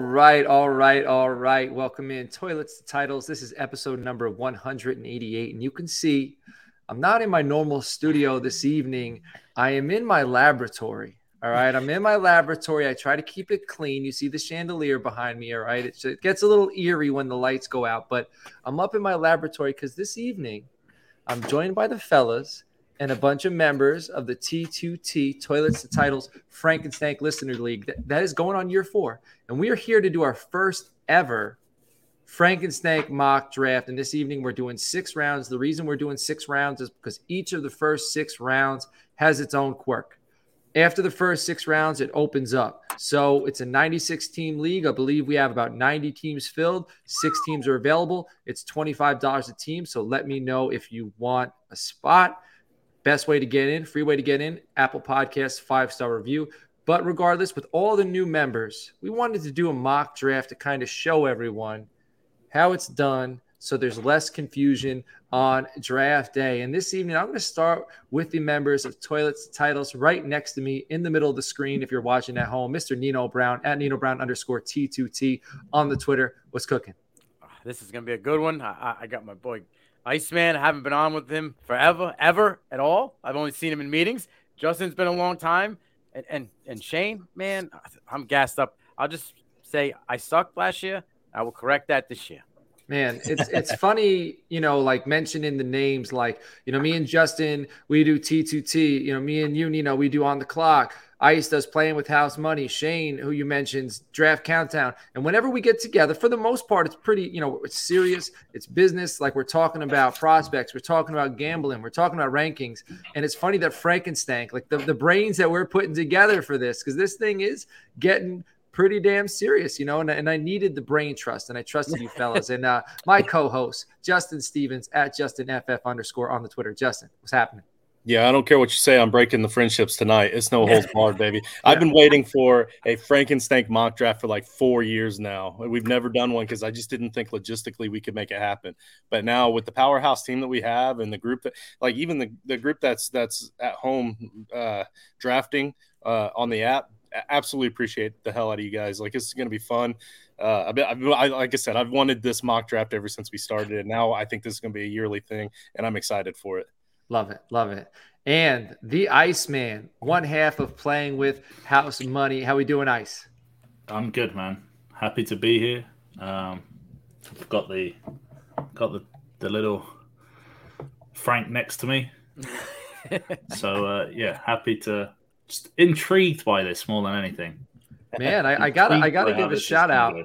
right, all right, all right. Welcome in Toilets to Titles. This is episode number 188. And you can see I'm not in my normal studio this evening. I am in my laboratory. All right. I'm in my laboratory. I try to keep it clean. You see the chandelier behind me. All right. It, it gets a little eerie when the lights go out, but I'm up in my laboratory because this evening I'm joined by the fellas and a bunch of members of the T2T Toilets to Titles Frankenstank Listener League. That, that is going on year four. And we are here to do our first ever Frankenstank mock draft. And this evening we're doing six rounds. The reason we're doing six rounds is because each of the first six rounds has its own quirk. After the first six rounds, it opens up. So it's a 96 team league. I believe we have about 90 teams filled. Six teams are available. It's $25 a team. So let me know if you want a spot. Best way to get in, free way to get in, Apple Podcasts, five star review. But regardless, with all the new members, we wanted to do a mock draft to kind of show everyone how it's done so there's less confusion on draft day. And this evening, I'm going to start with the members of Toilets Titles right next to me in the middle of the screen. If you're watching at home, Mr. Nino Brown at Nino Brown underscore T2T on the Twitter. What's cooking? Ah, this is going to be a good one. I, I got my boy Iceman, I haven't been on with him forever, ever at all. I've only seen him in meetings. Justin's been a long time. And and, and Shane, man, I'm gassed up. I'll just say I sucked last year. I will correct that this year. Man, it's it's funny, you know, like mentioning the names, like you know, me and Justin, we do T2T. You know, me and you, you know, we do on the clock. Ice does playing with house money. Shane, who you mentioned, draft countdown. And whenever we get together, for the most part, it's pretty, you know, it's serious, it's business. Like we're talking about prospects, we're talking about gambling, we're talking about rankings. And it's funny that Frankenstank, like the, the brains that we're putting together for this, because this thing is getting pretty damn serious, you know, and, and I needed the brain trust and I trusted you fellas. and uh, my co-host, Justin Stevens at JustinFF underscore on the Twitter. Justin, what's happening? Yeah, I don't care what you say. I'm breaking the friendships tonight. It's no holds barred, baby. I've been waiting for a Frankenstank mock draft for like four years now. We've never done one because I just didn't think logistically we could make it happen. But now with the powerhouse team that we have and the group that, like even the, the group that's that's at home uh, drafting uh, on the app, absolutely appreciate the hell out of you guys. Like this is going to be fun. Uh, I, I, like I said, I've wanted this mock draft ever since we started, and now I think this is going to be a yearly thing, and I'm excited for it. Love it. Love it. And the Iceman, one half of playing with House Money. How we doing, Ice? I'm good, man. Happy to be here. Um, I've got the got the, the little Frank next to me. so uh, yeah, happy to just intrigued by this more than anything. Man, I, I gotta I gotta give a shout out.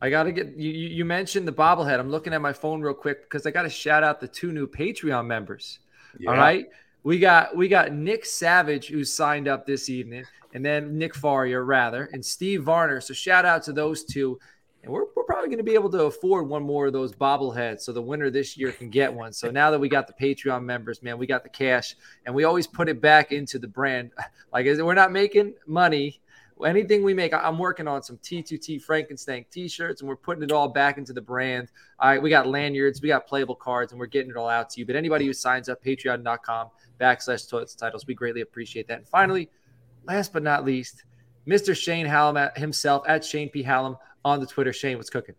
I gotta get you. You mentioned the bobblehead. I'm looking at my phone real quick because I gotta shout out the two new Patreon members. Yeah. All right. We got we got Nick Savage who signed up this evening, and then Nick Faria rather, and Steve Varner. So shout out to those two. And we're, we're probably going to be able to afford one more of those bobbleheads so the winner this year can get one. So now that we got the Patreon members, man, we got the cash and we always put it back into the brand. Like we're not making money anything we make, I'm working on some T2T Frankenstein t-shirts and we're putting it all back into the brand. All right, we got lanyards, we got playable cards, and we're getting it all out to you. But anybody who signs up, patreon.com backslash toilets titles, we greatly appreciate that. And finally, last but not least, Mr. Shane Hallam himself at Shane P. Hallam on the Twitter. Shane, what's cooking?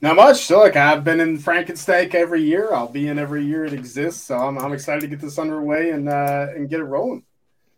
Not much. So, like, I've been in Frankenstank every year. I'll be in every year it exists. So I'm, I'm excited to get this underway and uh, and get it rolling.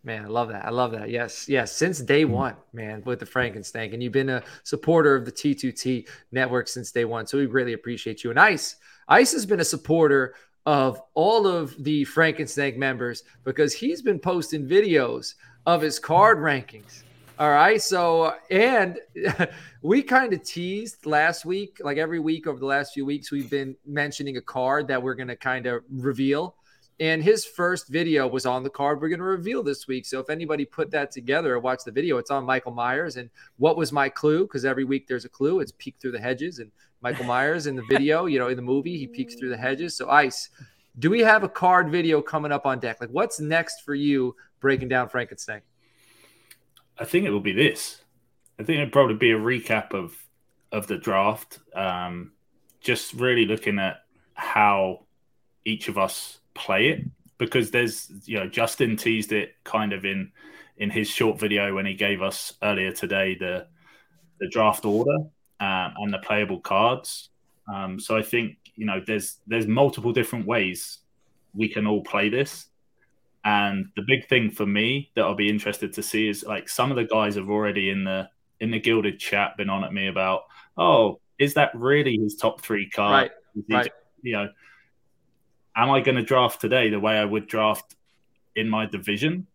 Man, I love that. I love that. Yes, yes. Since day one, man, with the Frankenstank, and you've been a supporter of the T2T network since day one. So we really appreciate you. And Ice, Ice has been a supporter of all of the Frankenstank members because he's been posting videos of his card rankings. All right. So, and we kind of teased last week, like every week over the last few weeks, we've been mentioning a card that we're going to kind of reveal and his first video was on the card we're going to reveal this week. So if anybody put that together or watch the video, it's on Michael Myers. And what was my clue? Because every week there's a clue. It's peek through the hedges. And Michael Myers in the video, you know, in the movie, he peeks through the hedges. So Ice, do we have a card video coming up on deck? Like what's next for you breaking down Frankenstein? I think it will be this. I think it'd probably be a recap of of the draft. Um, just really looking at how each of us play it because there's you know Justin teased it kind of in in his short video when he gave us earlier today the the draft order um, and the playable cards. Um, so I think you know there's there's multiple different ways we can all play this. And the big thing for me that I'll be interested to see is like some of the guys have already in the in the guilded chat been on at me about, oh, is that really his top three card? Right. right. You know, am I going to draft today the way I would draft in my division?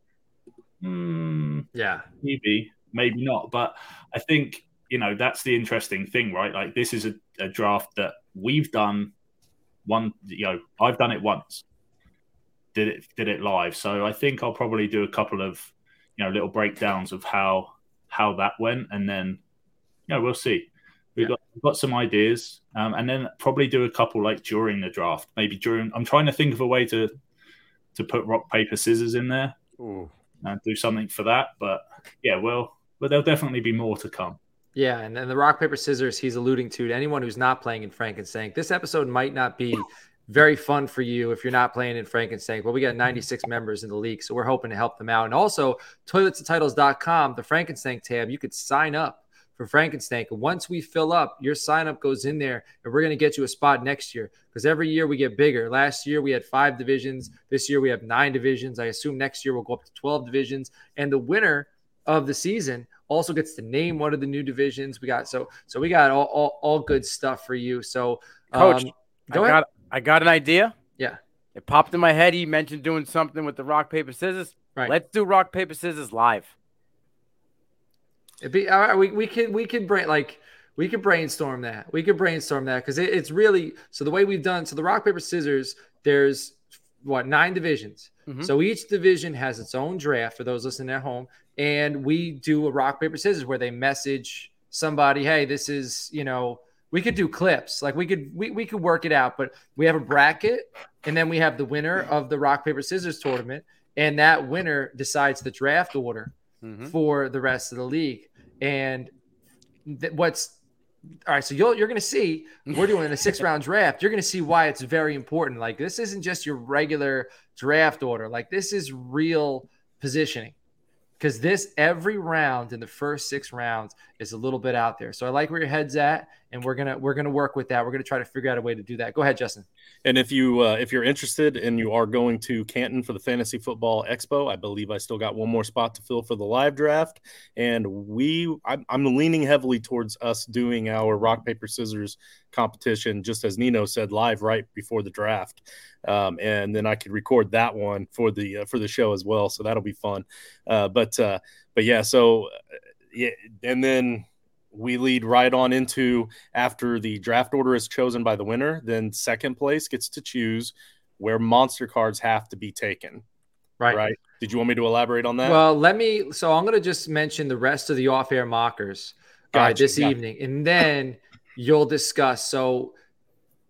Hmm, yeah, maybe, maybe not. But I think you know that's the interesting thing, right? Like this is a, a draft that we've done one. You know, I've done it once. Did it did it live? So I think I'll probably do a couple of you know little breakdowns of how how that went, and then you know we'll see. We've yeah. got we've got some ideas, um, and then probably do a couple like during the draft. Maybe during. I'm trying to think of a way to to put rock paper scissors in there. Ooh and do something for that. But yeah, well, but there'll definitely be more to come. Yeah, and then the rock paper scissors he's alluding to to anyone who's not playing in Frankenstein. This episode might not be very fun for you if you're not playing in Frankenstein. Well, we got 96 members in the league, so we're hoping to help them out. And also, toiletsandtitles.com, the Frankenstein tab, you could sign up for Frankenstein. Once we fill up, your sign up goes in there, and we're going to get you a spot next year because every year we get bigger. Last year we had five divisions. This year we have nine divisions. I assume next year we'll go up to 12 divisions. And the winner of the season also gets to name one of the new divisions we got. So, so we got all, all, all good stuff for you. So, coach, um, go I got, I got an idea. Yeah. It popped in my head. He mentioned doing something with the rock, paper, scissors. Right. Let's do rock, paper, scissors live. It'd be all right. We we could we could brain like we could brainstorm that. We could brainstorm that because it, it's really so the way we've done. So the rock paper scissors. There's what nine divisions. Mm-hmm. So each division has its own draft for those listening at home, and we do a rock paper scissors where they message somebody, "Hey, this is you know." We could do clips, like we could we, we could work it out, but we have a bracket, and then we have the winner of the rock paper scissors tournament, and that winner decides the draft order mm-hmm. for the rest of the league. And th- what's all right, so you're you're going to see we're doing a six round draft. You're going to see why it's very important. Like this isn't just your regular draft order. Like this is real positioning because this every round in the first six rounds is a little bit out there. So I like where your head's at, and we're gonna we're gonna work with that. We're gonna try to figure out a way to do that. Go ahead, Justin. And if you uh, if you're interested and you are going to Canton for the Fantasy Football Expo, I believe I still got one more spot to fill for the live draft, and we I'm, I'm leaning heavily towards us doing our rock paper scissors competition, just as Nino said, live right before the draft, um, and then I could record that one for the uh, for the show as well. So that'll be fun. Uh, but uh, but yeah, so uh, yeah, and then we lead right on into after the draft order is chosen by the winner, then second place gets to choose where monster cards have to be taken. Right. Right. Did you want me to elaborate on that? Well, let me. So I'm going to just mention the rest of the off air mockers uh, gotcha, uh, this gotcha. evening, and then you'll discuss. So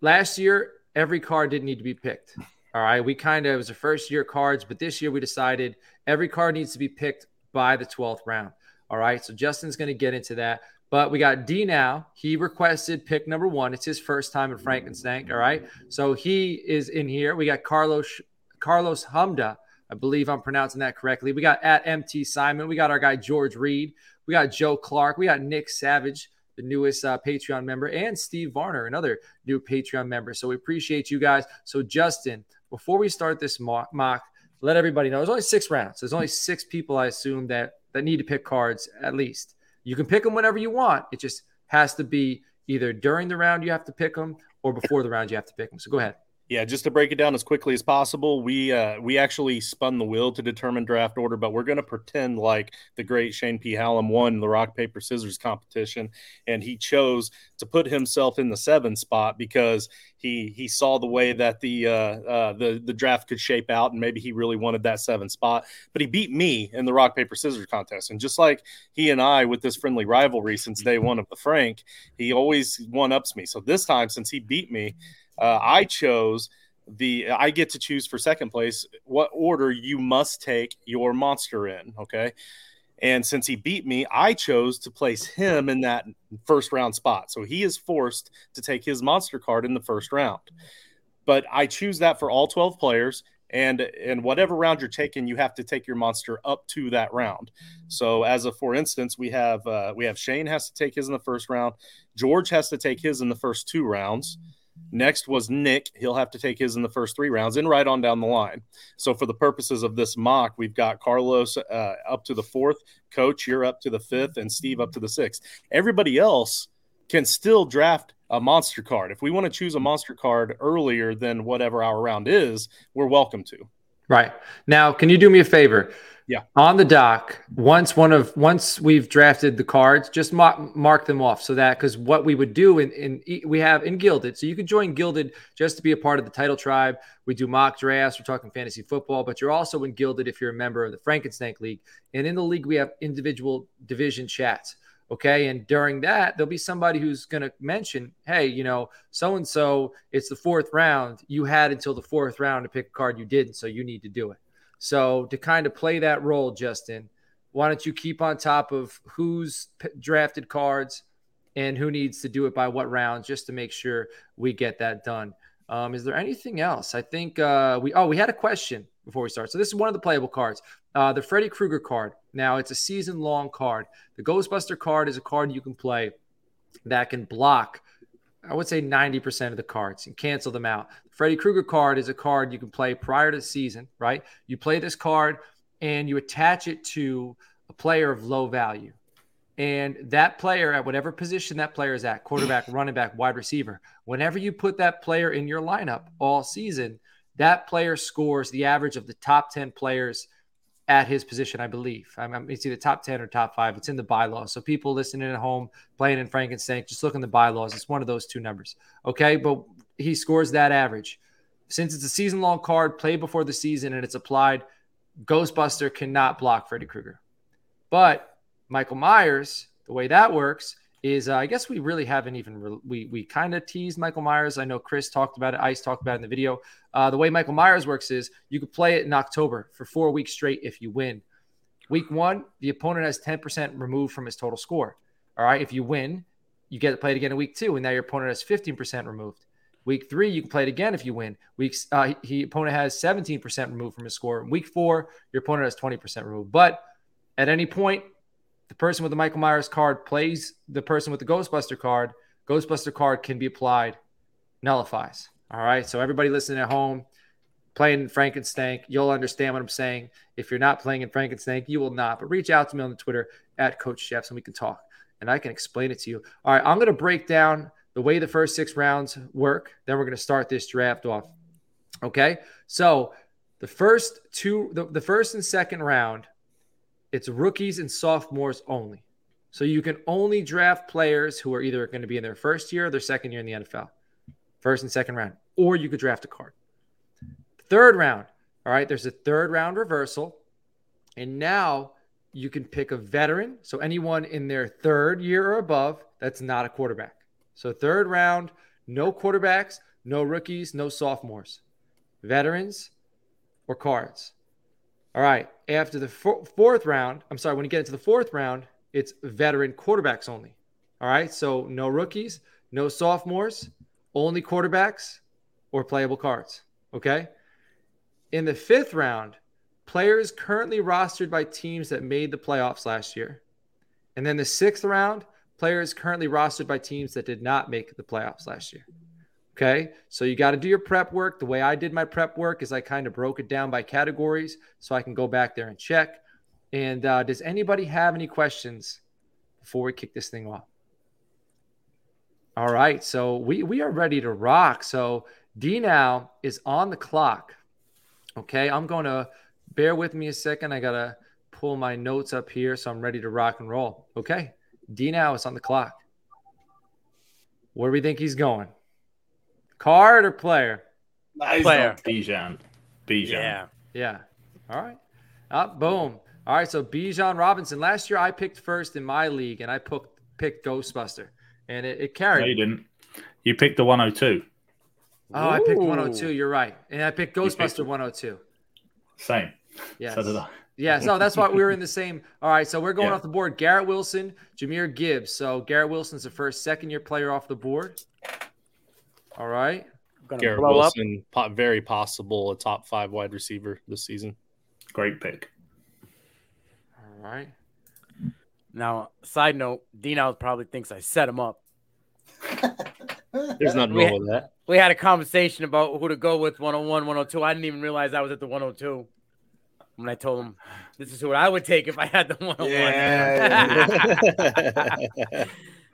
last year, every card didn't need to be picked. All right. We kind of, it was the first year cards, but this year we decided every card needs to be picked by the 12th round. All right. So Justin's going to get into that. But we got D now. He requested pick number one. It's his first time in Frankenstein. All right. So he is in here. We got Carlos Carlos Humda. I believe I'm pronouncing that correctly. We got at MT Simon. We got our guy George Reed. We got Joe Clark. We got Nick Savage, the newest uh, Patreon member, and Steve Varner, another new Patreon member. So we appreciate you guys. So Justin, before we start this mock, mock let everybody know there's only six rounds. There's only six people I assume that that need to pick cards at least. You can pick them whenever you want. It just has to be either during the round you have to pick them or before the round you have to pick them. So go ahead. Yeah, just to break it down as quickly as possible, we uh, we actually spun the wheel to determine draft order, but we're going to pretend like the great Shane P. Hallam won the rock paper scissors competition, and he chose to put himself in the seven spot because he he saw the way that the uh, uh, the the draft could shape out, and maybe he really wanted that seven spot. But he beat me in the rock paper scissors contest, and just like he and I with this friendly rivalry since day one of the Frank, he always one ups me. So this time, since he beat me uh, I chose the I get to choose for second place what order you must take your monster in. Okay. And since he beat me, I chose to place him in that first round spot. So he is forced to take his monster card in the first round. But I choose that for all 12 players. and and whatever round you're taking, you have to take your monster up to that round. So, as a for instance, we have uh, we have Shane has to take his in the first round. George has to take his in the first two rounds. Next was Nick. He'll have to take his in the first three rounds and right on down the line. So, for the purposes of this mock, we've got Carlos uh, up to the fourth, Coach, you're up to the fifth, and Steve up to the sixth. Everybody else can still draft a monster card. If we want to choose a monster card earlier than whatever our round is, we're welcome to. Right. Now, can you do me a favor? Yeah. On the dock, once one of once we've drafted the cards, just mark, mark them off so that because what we would do in, in we have in Guilded, so you can join Guilded just to be a part of the title tribe. We do mock drafts. We're talking fantasy football, but you're also in Gilded if you're a member of the Frankenstein League. And in the league, we have individual division chats. Okay. And during that, there'll be somebody who's going to mention, hey, you know, so and so, it's the fourth round. You had until the fourth round to pick a card you didn't. So you need to do it. So to kind of play that role, Justin, why don't you keep on top of who's p- drafted cards and who needs to do it by what round just to make sure we get that done. Um, is there anything else? I think uh, we, oh, we had a question before we start. So this is one of the playable cards. Uh, the Freddy Krueger card. Now it's a season long card. The Ghostbuster card is a card you can play that can block, I would say 90% of the cards and cancel them out. The Freddy Krueger card is a card you can play prior to the season, right? You play this card and you attach it to a player of low value. And that player, at whatever position that player is at quarterback, running back, wide receiver whenever you put that player in your lineup all season, that player scores the average of the top 10 players at his position, I believe. I mean, it's either top 10 or top five. It's in the bylaws. So people listening at home, playing in Frankenstein, just look in the bylaws. It's one of those two numbers. Okay. But he scores that average. Since it's a season long card, played before the season, and it's applied, Ghostbuster cannot block Freddy Krueger. But Michael Myers, the way that works is uh, I guess we really haven't even re- we we kind of teased Michael Myers. I know Chris talked about it, Ice talked about it in the video. Uh, the way Michael Myers works is you could play it in October for four weeks straight if you win. Week one, the opponent has 10% removed from his total score. All right, if you win, you get to play it again in week two, and now your opponent has 15% removed. Week three, you can play it again if you win. Weeks, uh, he opponent has 17% removed from his score. Week four, your opponent has 20% removed. But at any point, the person with the Michael Myers card plays the person with the Ghostbuster card. Ghostbuster card can be applied, nullifies. All right. So everybody listening at home, playing in Frankenstein, you'll understand what I'm saying. If you're not playing in Frankenstein, you will not. But reach out to me on the Twitter at Coach Schepps and we can talk and I can explain it to you. All right. I'm going to break down the way the first six rounds work. Then we're going to start this draft off. Okay. So the first two, the, the first and second round it's rookies and sophomores only. So you can only draft players who are either going to be in their first year or their second year in the NFL, first and second round, or you could draft a card. Third round, all right, there's a third round reversal. And now you can pick a veteran. So anyone in their third year or above that's not a quarterback. So third round, no quarterbacks, no rookies, no sophomores, veterans or cards. All right. After the fourth round, I'm sorry, when you get into the fourth round, it's veteran quarterbacks only. All right. So no rookies, no sophomores, only quarterbacks or playable cards. Okay. In the fifth round, players currently rostered by teams that made the playoffs last year. And then the sixth round, players currently rostered by teams that did not make the playoffs last year. Okay. So you got to do your prep work. The way I did my prep work is I kind of broke it down by categories so I can go back there and check. And uh, does anybody have any questions before we kick this thing off? All right. So we, we are ready to rock. So D now is on the clock. Okay. I'm going to bear with me a second. I got to pull my notes up here so I'm ready to rock and roll. Okay. D now is on the clock. Where do we think he's going? Card or player? Nice. Player. Bijan. Bijan. Yeah. Yeah. All right. Up, boom. All right. So Bijan Robinson. Last year I picked first in my league, and I picked picked Ghostbuster, and it, it carried. No, you didn't. You picked the 102. Oh, I picked Ooh. 102. You're right, and I picked You picked Ghostbuster it. 102. Same. Yes. So did I. Yeah, so that's why we were in the same. All right, so we're going Yeah. off the board. Garrett Wilson, Jahmyr Gibbs. So Garrett Wilson's the first second year player off the board. All right, gonna Garrett blow. Wilson, po- very possible a top five wide receiver this season. Great pick. All right. Now, side note, Dino probably thinks I set him up. There's nothing We- wrong with that. We had a conversation about who to go with 101, 102. I didn't even realize I was at the 102 when I told him this is who I would take if I had the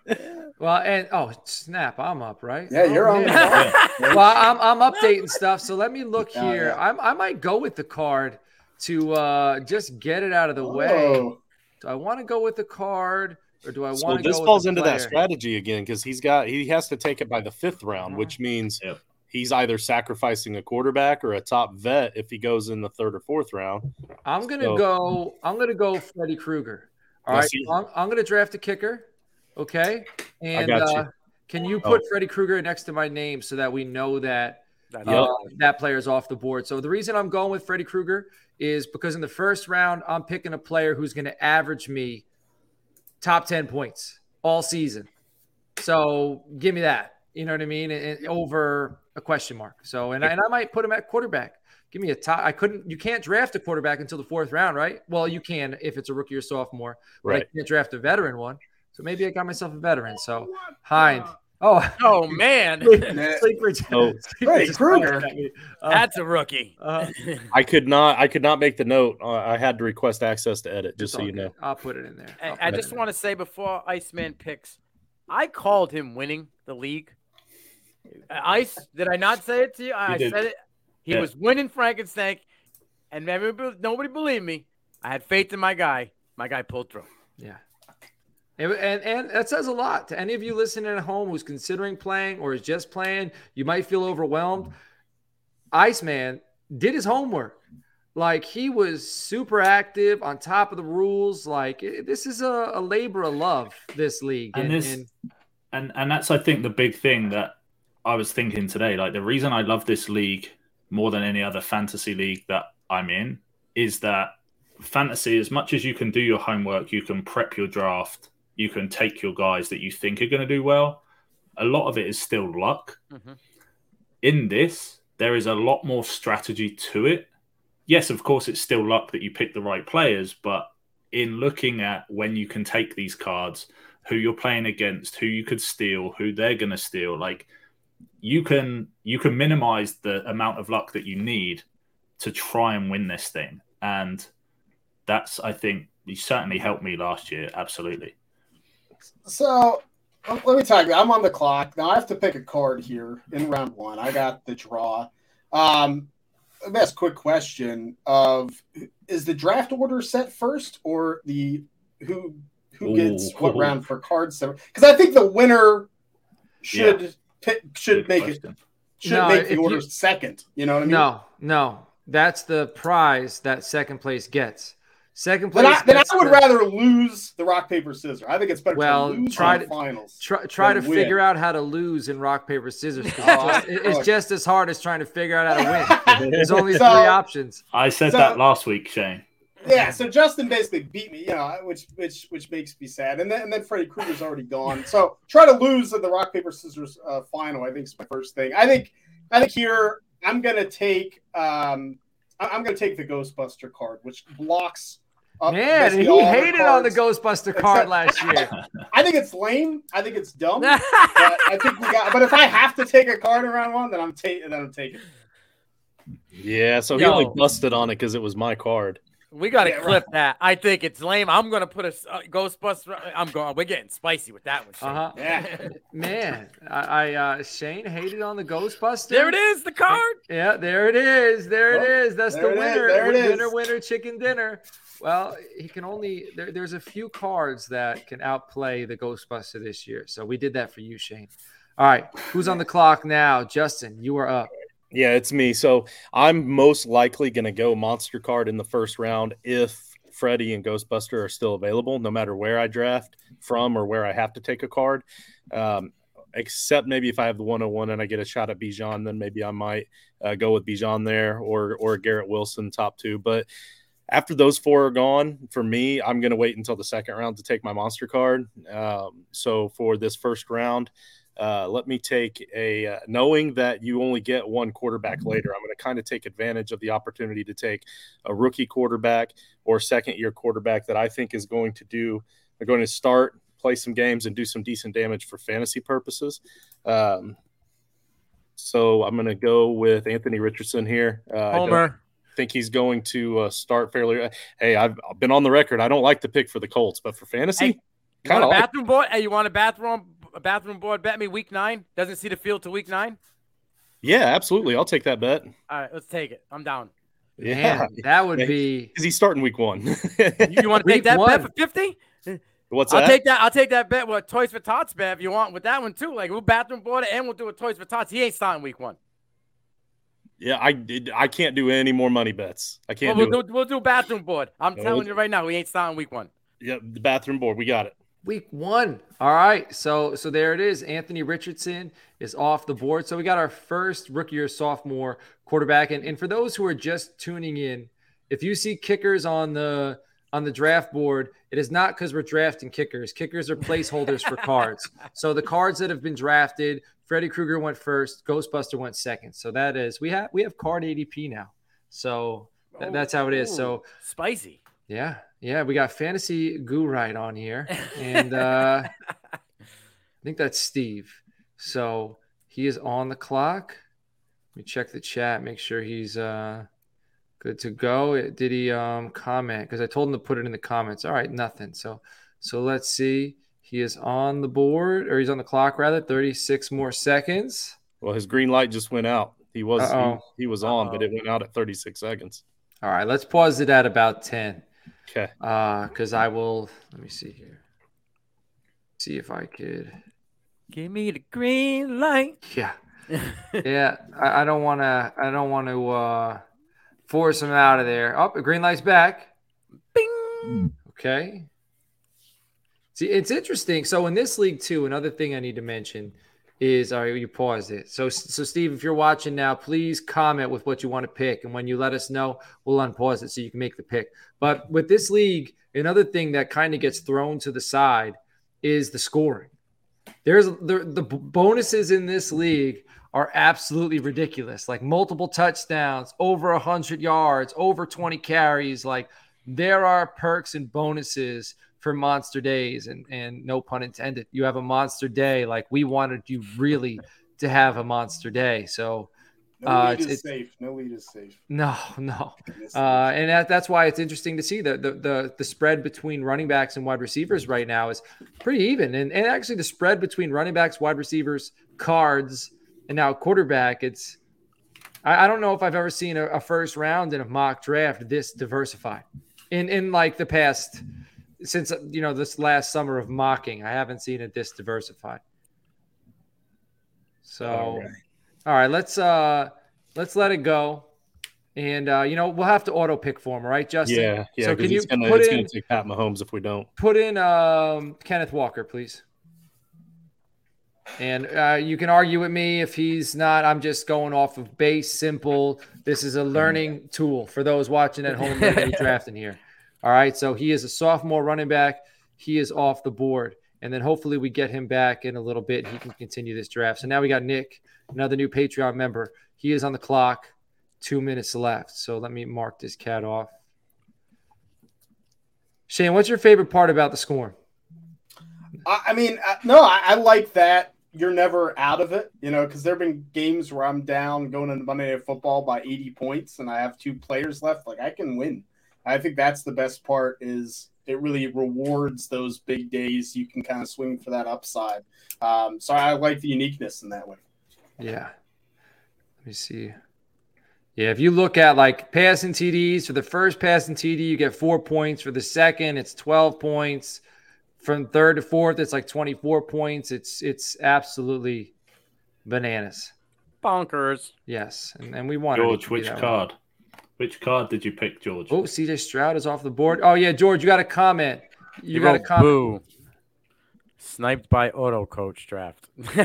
101. Well, and oh snap, I'm up, right? Yeah, you're Oh, on. man. the well, I'm I'm updating stuff. So let me look Yeah, here. yeah. I'm, I might go with the card to uh, just get it out of the way. Oh, Do I want to go with the card or do I So want to this go falls with the into that strategy again because he's got he has to take it by the fifth round, which means Yep. he's either sacrificing a quarterback or a top vet if he goes in the third or fourth round. I'm gonna So- go. I'm gonna go Freddy Krueger. All Now right, see- I'm, I'm gonna draft a kicker. Okay, and uh, can you Oh. put Freddy Krueger next to my name so that we know that Yep. uh, that player's off the board? So the reason I'm going with Freddy Krueger is because in the first round I'm picking a player who's gonna average me top ten points all season. So give me that. You know what I mean? And, over a question mark. So and, I- and I might put him at quarterback. Give me a top. I couldn't. You can't draft a quarterback until the fourth round, right? Well, you can if it's a rookie or sophomore. But I Right. can't draft a veteran one. So maybe I got myself a veteran. So Hind. Oh, Oh man, sleeper. Oh. sleeper Hey, just Kruger. flashed at me. Uh, that's a rookie. uh, I could not I could not make the note. Uh, I had to request access to edit, just so you good. know. I'll put it in there. I'll And put I just want to say before Iceman picks, I called him winning the league. Ice, did I not say it to you? I did. said it. He Yeah. was winning Frankenstein, and everybody, nobody believed me. I had faith in my guy. My guy pulled through. Yeah. And, and and that says a lot to any of you listening at home who's considering playing or is just playing. You might feel overwhelmed. Iceman did his homework. Like he was super active on top of the rules. Like this is a, a labor of love, this league. And this- and and that's I think the big thing that I was thinking today. Like the reason I love this league more than any other fantasy league that I'm in is that fantasy, as much as you can do your homework, you can prep your draft, you can take your guys that you think are going to do well. A lot of it is still luck. Mhm. In this, there is a lot more strategy to it. Yes, of course, it's still luck that you pick the right players, but in looking at when you can take these cards, who you're playing against, who you could steal, who they're going to steal, like you can you can minimize the amount of luck that you need to try and win this thing, and that's I think you certainly helped me last year. Absolutely. So uh, let me tell you, I'm on the clock now. I have to pick a card here in round one. I got the draw. Um, let me ask a quick question: Of is the draft order set first, or the who who gets Ooh. what round for cards? Because I think the winner should pick, should Good make it should No, make the order you- second. You know what I mean? no, no, that's the prize that second place gets. Second place. Then I, then I would the- rather lose the rock paper scissors. I think it's better Well, to lose try in the to- finals. Try, try to win. figure out how to lose in rock paper scissors. 'cause Oh, it's, just, it's just as hard as trying to figure out how to win. There's only So- three options. I said So- that last week, Shane. Yeah, so Justin basically beat me, you know, which which which makes me sad. And then and then Freddy Krueger's already gone. So try to lose in the rock paper scissors uh, final. I think is my first thing. I think I think here I'm gonna take um I- I'm gonna take the Ghostbuster card, which blocks. up Man, basically he all the hated on the. Ghostbuster card last year. I think it's lame. I think it's dumb. but I think we got. But if I have to take a card around one, then I'm taking. Then I'm taking. Yeah, so he Yo. only busted on it because it was my card. We got to Yeah, right. clip that. I think it's lame. I'm gonna put a uh, Ghostbuster. I'm going. We're getting spicy with that one. Shane. Uh-huh. Yeah. Man, I, I uh, Shane hated on the Ghostbuster. There it is, the card. Yeah, there it is. There it Well, is. That's there the it is. winner. There it winner, is. winner, chicken dinner. Well, he can only there, there's a few cards that can outplay the Ghostbuster this year. So we did that for you, Shane. All right, who's on the clock now? Justin, you are up. Yeah, it's me. So I'm most likely going to go monster card in the first round if Freddy and Ghostbuster are still available, no matter where I draft from or where I have to take a card. Um, except maybe if I have the 101 and I get a shot at Bijan, then maybe I might uh, go with Bijan there or or Garrett Wilson top two. But after those four are gone, for me, I'm going to wait until the second round to take my monster card. Um, so for this first round, Uh, let me take a uh, knowing that you only get one quarterback later. I'm going to kind of take advantage of the opportunity to take a rookie quarterback or second year quarterback that I think is going to do. They're going to start, play some games, and do some decent damage for fantasy purposes. Um, so I'm going to go with Anthony Richardson here. Uh, Homer. I think he's going to uh, start fairly. Hey, I've been on the record. I don't like the pick for the Colts, but for fantasy, Hey, You want a bathroom boy. Hey, you want a bathroom a bathroom board? Bet me week nine. Doesn't see the field to week nine. yeah, absolutely. I'll take that bet. All right, let's take it. I'm down. Yeah, Man, that would Yeah. be Is he starting week one. You, you want to take that one. bet for fifty? What's I'll that? take that. I'll take that bet with Toys for Tots bet if you want with that one too. Like we'll bathroom board it and we'll do a Toys for Tots. He ain't starting week one. yeah, I did. I can't do any more money bets. I can't we'll do, do, we'll do bathroom board. I'm Yeah, telling we'll- you right now, we ain't starting week one. Yeah, the bathroom board. We got it. Week one. All right. So so there it is. Anthony Richardson is off the board. So we got our first rookie or sophomore quarterback. And, and for those who are just tuning in, if you see kickers on the on the draft board, it is not because we're drafting kickers. Kickers are placeholders for cards. So the cards that have been drafted, Freddy Krueger went first, Ghostbuster went second. So that is we have we have card ADP now. So th- that's how it is. So spicy. yeah, yeah, we got fantasy goo right on here, and uh, I think that's Steve. So he is on the clock. Let me check the chat, make sure he's uh, good to go. Did he um, comment? Because I told him to put it in the comments. All right, nothing. So so let's see. He is on the board, or he's on the clock rather. Thirty six more seconds. Well, his green light just went out. He was he, Uh-oh. he was on, but it went out at 36 seconds. All right, let's pause it at about ten. Okay. Uh, because I will. Let me see here. See if I could. Give me the green light. Yeah. yeah, I, I don't want to. I don't want to uh, force him out of there. Oh, the green light's back. Bing. Okay. See, it's interesting. So in this league too, another thing I need to mention is, all right, you paused it. So, so Steve, if you're watching now, please comment with what you want to pick, and when you let us know, we'll unpause it so you can make the pick. But with this league, another thing that kind of gets thrown to the side is the scoring. There's the, the bonuses in this league are absolutely ridiculous. Like multiple touchdowns, over 100 yards, over 20 carries. Like there are perks and bonuses for monster days. And, and no pun intended, you have a monster day. Like we wanted you really to have a monster day. So, No Uh, lead it's- is it's- safe. No lead is safe. no, no. Uh, and that, that's why it's interesting to see the, the the the spread between running backs and wide receivers right now is pretty even, and and actually the spread between running backs, wide receivers, cards, and now quarterback. It's I, I don't know if I've ever seen a, a first round in a mock draft this diversified in in like the past since you know this last summer of mocking. I haven't seen it this diversified. So, All right. all right, let's uh let's let it go. And uh, you know, we'll have to auto pick for him, right, Justin? Yeah, yeah. So can you gonna, put in gonna Pat Mahomes if we don't. put in um, Kenneth Walker, please? And uh, you can argue with me if he's not. I'm just going off of base, simple. This is a learning tool for those watching at home drafting here. All right, so he is a sophomore running back. He is off the board, and then hopefully we get him back in a little bit. He can continue this draft. So now we got Nick, another new Patreon member. He is on the clock. Two minutes left. So let me mark this cat off. Shane, what's your favorite part about the score? I, mean, uh, no, I, I like that you're never out of it, you know, because there have been games where I'm down going into Monday Night Football by 80 points and I have two players left. Like I can win. I think that's the best part is it really rewards those big days. You can kind of swing for that upside. Um, so I like the uniqueness in that way. Yeah. Let me see. Yeah, if you look at like passing TDs for the first passing TD, you get four points. For the second, it's 12 points. From third to fourth, it's like 24 points. It's it's absolutely bananas. Bonkers. Yes. And, and we wanted it George, which card? Which card did you pick, George? Oh, CJ Stroud is off the board. Oh, yeah, George, you got a comment. You, got a comment. Boo. Sniped by auto coach draft.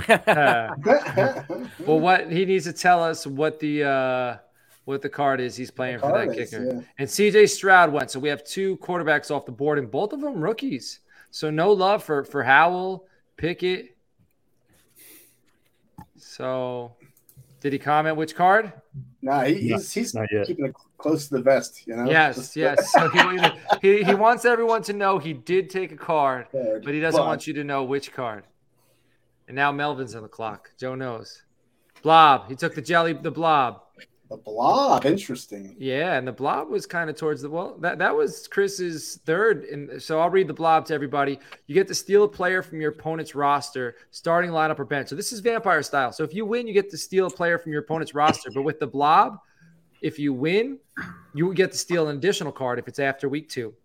well, what he needs to tell us what the uh what the card is he's playing for that kicker. yeah. And CJ Stroud went. So we have two quarterbacks off the board, and both of them rookies. So no love for for Howell, Pickett. So, did he comment which card? Nah, he, he's he's not yet. keeping it close to the vest. You know. Yes, yes. So he, he, he wants everyone to know he did take a card, but he doesn't But- want you to know which card. And now Melvin's on the clock. Joe knows. Blob. He took the jelly, the blob. The blob, interesting. Yeah, and the blob was kind of towards the well. That that was Chris's third, and so I'll read the blob to everybody. You get to steal a player from your opponent's roster, starting lineup or bench. So this is vampire style. So if you win, you get to steal a player from your opponent's roster. But with the blob, if you win, you get to steal an additional card if it's after week two.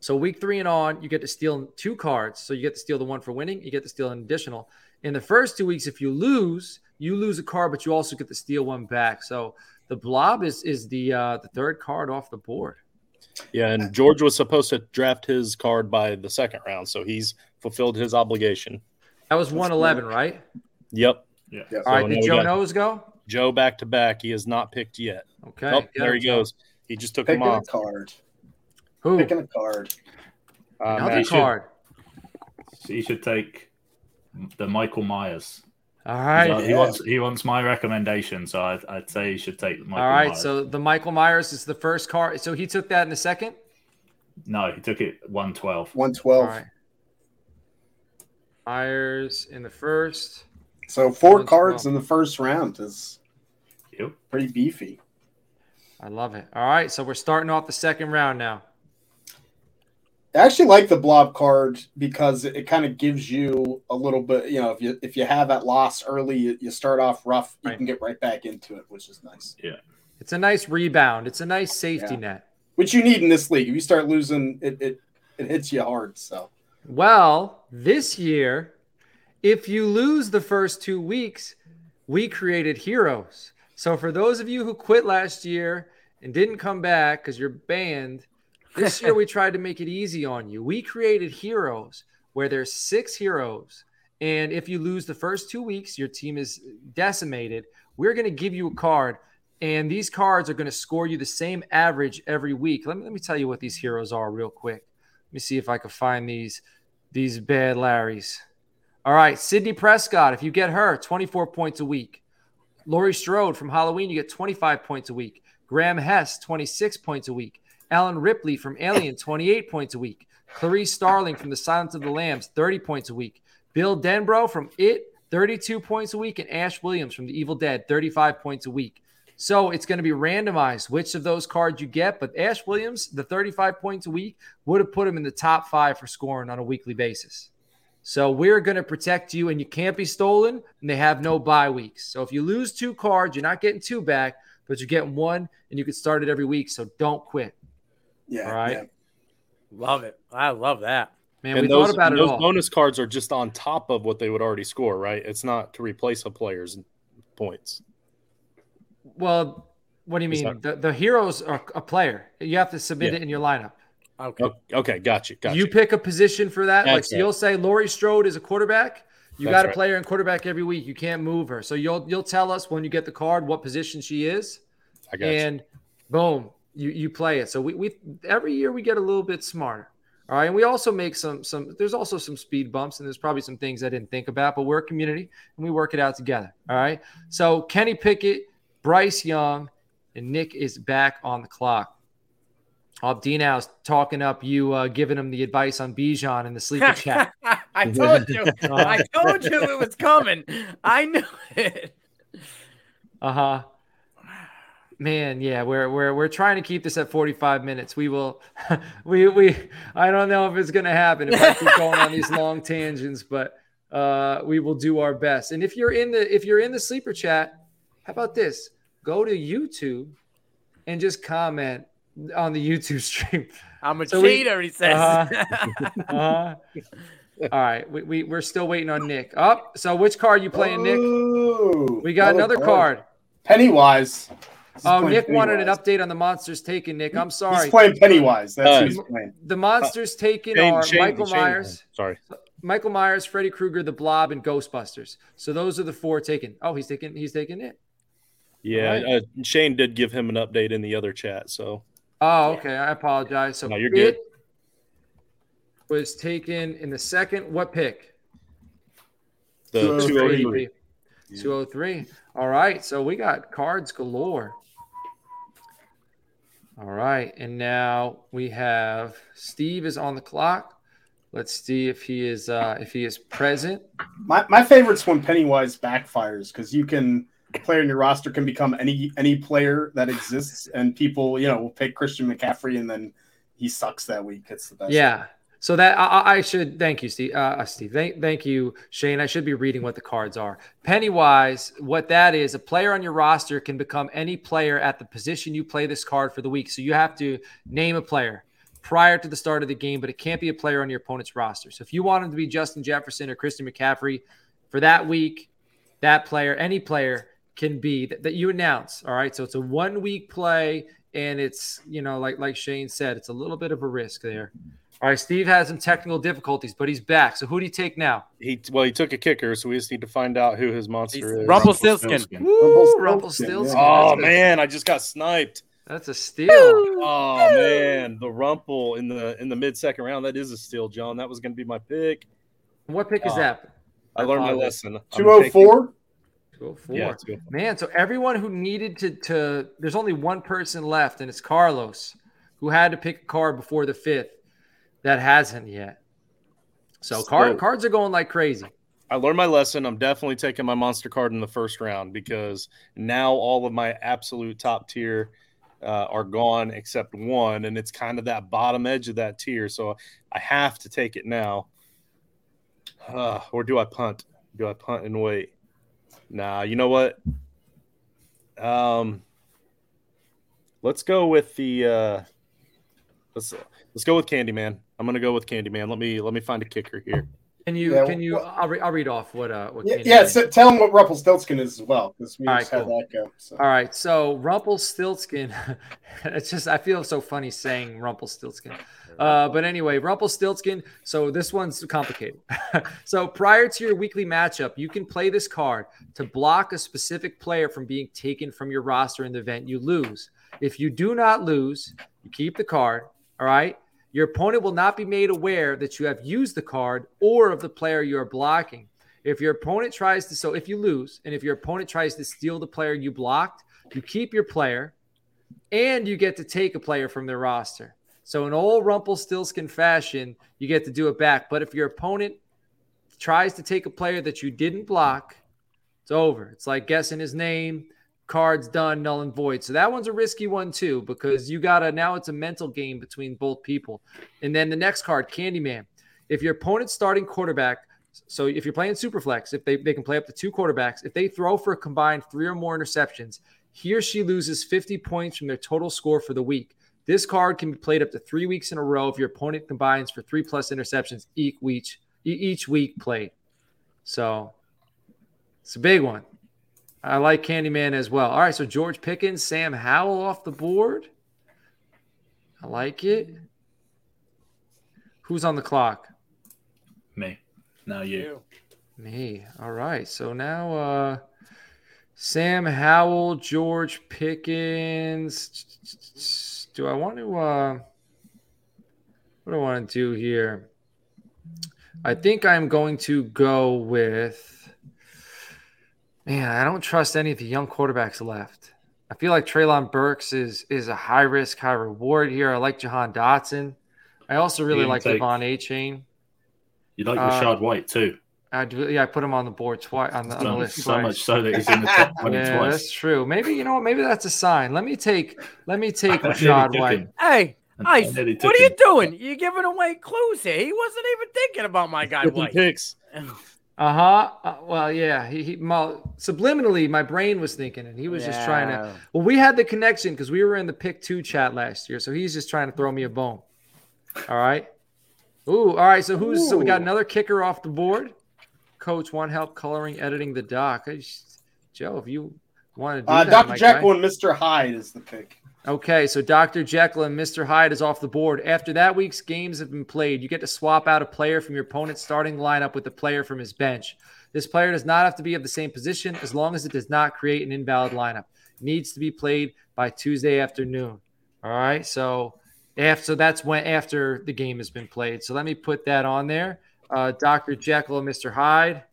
So week three and on, you get to steal two cards. So you get to steal the one for winning. You get to steal an additional. In the first two weeks, if you lose, you lose a card, but you also get to steal one back. So the blob is is the uh, the third card off the board. Yeah, and George was supposed to draft his card by the second round, so he's fulfilled his obligation. That was one eleven, right? Yep. Yeah. Yeah. All right. now Did Joe got knows go? Joe back to back. He has not picked yet. Okay. oh, there he goes. He just took Picking him a off. card. Who? Picking a card. Uh, Another Matt, should- card. So he should take the Michael Myers. All So right. He wants he wants my recommendation, so I'd, I'd say he should take Michael All right. Myers. So the Michael Myers is the first card. So he took that in the second. no, he took it one twelve. One twelve. All right. Myers in the first. So four cards in the first round is Yep. pretty beefy. I love it. All right. So we're starting off the second round now. I actually like the blob card because it, kind of gives you a little bit. You know, if you if you have that loss early, you, you start off rough. You Right. can get right back into it, which is nice. Yeah. It's a nice rebound. It's a nice safety Yeah. net. Which you need in this league. If you start losing, it it, it hits you hard. So Well, this year, if you lose the first two weeks, we created heroes. So for those of you who quit last year and didn't come back because you're banned, this year we tried to make it easy on you. We created heroes where there's six heroes. And if you lose the first two weeks, your team is decimated. We're going to give you a card, and these cards are going to score you the same average every week. Let me, let me tell you what these heroes are real quick. Let me see if I can find these these bad Larrys. All right, Sidney Prescott. If you get her, 24 points a week. Laurie Strode from Halloween, you get 25 points a week. Graham Hess, 26 points a week. Ellen Ripley from Alien, 28 points a week. Clarice Starling from The Silence of the Lambs, 30 points a week. Bill Denbrough from It, 32 points a week. And Ash Williams from The Evil Dead, 35 points a week. So it's going to be randomized which of those cards you get. But Ash Williams, the 35 points a week, would have put him in the top five for scoring on a weekly basis. So we're going to protect you, and you can't be stolen, and they have no bye weeks. So if you lose two cards, you're not getting two back, but you're getting one, and you can start it every week. So don't quit. Yeah, All right. yeah. Love it. I love that. Man, and we those, thought about it those all. bonus cards are just on top of what they would already score, right? It's not to replace a player's points. well, what do you Is mean? The, the heroes are a player. You have to submit Yeah. it in your lineup. Okay. Okay, got you. Got you you. pick a position for that. like That's so right. you'll say Laurie Strode is a quarterback. You That's got a right. player in quarterback every week. You can't move her. So you'll you'll tell us when you get the card what position she is. I got you. and boom, you you play it. So we, we every year we get a little bit smarter. All right, and we also make some some. There's also some speed bumps, and there's probably some things I didn't think about, but we're a community and we work it out together. All right. So Kenny Pickett, Bryce Young, and Nick is back on the clock. Abdinow's talking up you, uh, giving him the advice on Bijan in the sleeper chat. I told you. I told you it was coming. I knew it. Uh huh. Man, yeah, we're we're we're trying to keep this at 45 minutes. We will, we we. I don't know if it's gonna happen if I keep going on these long tangents, but uh, we will do our best. And if you're in the if you're in the sleeper chat, how about this? Go to YouTube and just comment on the YouTube stream. I'm a So we- cheater, he says. Uh-huh. Uh, all right, we, we we're still waiting on Nick. Up. so which card you playing, Nick? Ooh, We got another card. Pennywise. He's Oh, playing Nick wanted an update on the monsters taken. Nick, I'm sorry. He's playing Pennywise. That's Uh, who he's playing. The monsters taken Shane- are Shane- Michael Shane- Myers, Sorry. Michael Myers, Freddy Krueger, The Blob, and Ghostbusters. So those are the four taken. Oh, he's taking he's taking it. Yeah, All uh, Shane did give him an update in the other chat. So Oh, okay. I apologize. So No, you're good. Was taken in the second. What pick? the Two oh two three. oh three. 203. All right. So we got cards galore. All right. And now we have Steve is on the clock. Let's see if he is uh if he is present. My my favorite's when Pennywise backfires because you can player in your roster can become any any player that exists, and people you know will pick Christian McCaffrey, and then he sucks that week. It's the best. Yeah. So that I, I should thank you, Steve. Uh, Steve, thank, thank you, Shane. I should be reading what the cards are. Pennywise, what that is, a player on your roster can become any player at the position you play this card for the week. So you have to name a player prior to the start of the game, but it can't be a player on your opponent's roster. So if you want him to be Justin Jefferson or Christian McCaffrey for that week, that player, any player can be that, that you announce. All right. So it's a one week play, and it's you know like like Shane said, it's a little bit of a risk there. All right, Steve has some technical difficulties, but he's back. So who do you take now? He well, he took a kicker, so we just need to find out who his monster is. Rumpelstiltskin. Woo, Rumpelstiltskin, Rumpelstiltskin. yeah. Oh a- man, I just got sniped. that's a steal. Oh man, the Rumple in the in the mid second round. That is a steal, John. That was going to be my pick. What pick is Oh, that? I learned my lesson. Oh two oh four. 204. taking- Yeah, two oh four. Man, so everyone who needed to to there's only one person left, and it's Carlos, who had to pick a card before the fifth that hasn't yet. So card, cards are going like crazy. I learned my lesson. I'm definitely taking my monster card in the first round because now all of my absolute top tier uh, are gone except one, and it's kind of that bottom edge of that tier. So I have to take it now. Uh, or do I punt? Do I punt and wait? Nah, you know what? Um, let's go with the uh, let's let's go with Candyman. I'm gonna go with Candyman. Let me let me find a kicker here. Can you Yeah, can you well- I'll, re- I'll read off what uh what Yeah, Candy yeah so tell him what Rumpelstiltskin is as well, because we All just right, had cool. that go. So. All right, so Rumpelstiltskin. it's just I feel so funny saying Rumpelstiltskin. Uh, but anyway, Rumpelstiltskin. So this one's complicated. so prior to your weekly matchup, you can play this card to block a specific player from being taken from your roster in the event you lose. If you do not lose, you keep the card. All right. Your opponent will not be made aware that you have used the card or of the player you are blocking. If your opponent tries to, so if you lose, and if your opponent tries to steal the player you blocked, you keep your player and you get to take a player from their roster. So in old Rumpelstiltskin fashion, you get to do it back. But if your opponent tries to take a player that you didn't block, it's over. It's like guessing his name, cards done, null and void. So that one's a risky one too, because you gotta now it's a mental game between both people. And then the next card, Candyman. If your opponent's starting quarterback, so if you're playing Superflex, if they, they can play up to two quarterbacks, if they throw for a combined three or more interceptions, he or she loses 50 points from their total score for the week. This card can be played up to three weeks in a row if your opponent combines for three plus interceptions each week, each week played. So it's a big one. I like Candyman as well. All right, so George Pickens, Sam Howell off the board. I like it. Who's on the clock? Me. Now you. Me. All right. So now uh Sam Howell, George Pickens. Do I want to uh what do I want to do here? I think I'm going to go with man, I don't trust any of the young quarterbacks left. I feel like Treylon Burks is is a high risk, high reward here. I like Jahan Dotson. I also really like take- De'Von Achane. You like Uh, Rachaad White too. I do, yeah, I put him on the board twice on the, on the So, list so twice. much so that he's in the top 20 yeah, twice. that's true. Maybe you know what? Maybe that's a sign. Let me take let me take I Rachaad White. Hey, I Ice, what are you him. doing? You're giving away clues here. He wasn't even thinking about my guy White. picks. Uh-huh. Uh, well, yeah. He, he my, subliminally, my brain was thinking, and he was just trying to. Well, we had the connection because we were in the pick two chat last year, so he's just trying to throw me a bone. All right. Ooh. All right. So who's? So we got another kicker off the board. Coach, want help coloring, editing the doc? I just- Joe, if you want to do Uh, that, Dr. Jekyll and Mr. Hyde is the pick. Okay, so Dr. Jekyll and Mr. Hyde is off the board. After that week's games have been played, you get to swap out a player from your opponent's starting lineup with a player from his bench. This player does not have to be of the same position as long as it does not create an invalid lineup. It needs to be played by Tuesday afternoon. All right, so after so that's when after the game has been played. So let me put that on there. Uh, Dr. Jekyll and Mr. Hyde.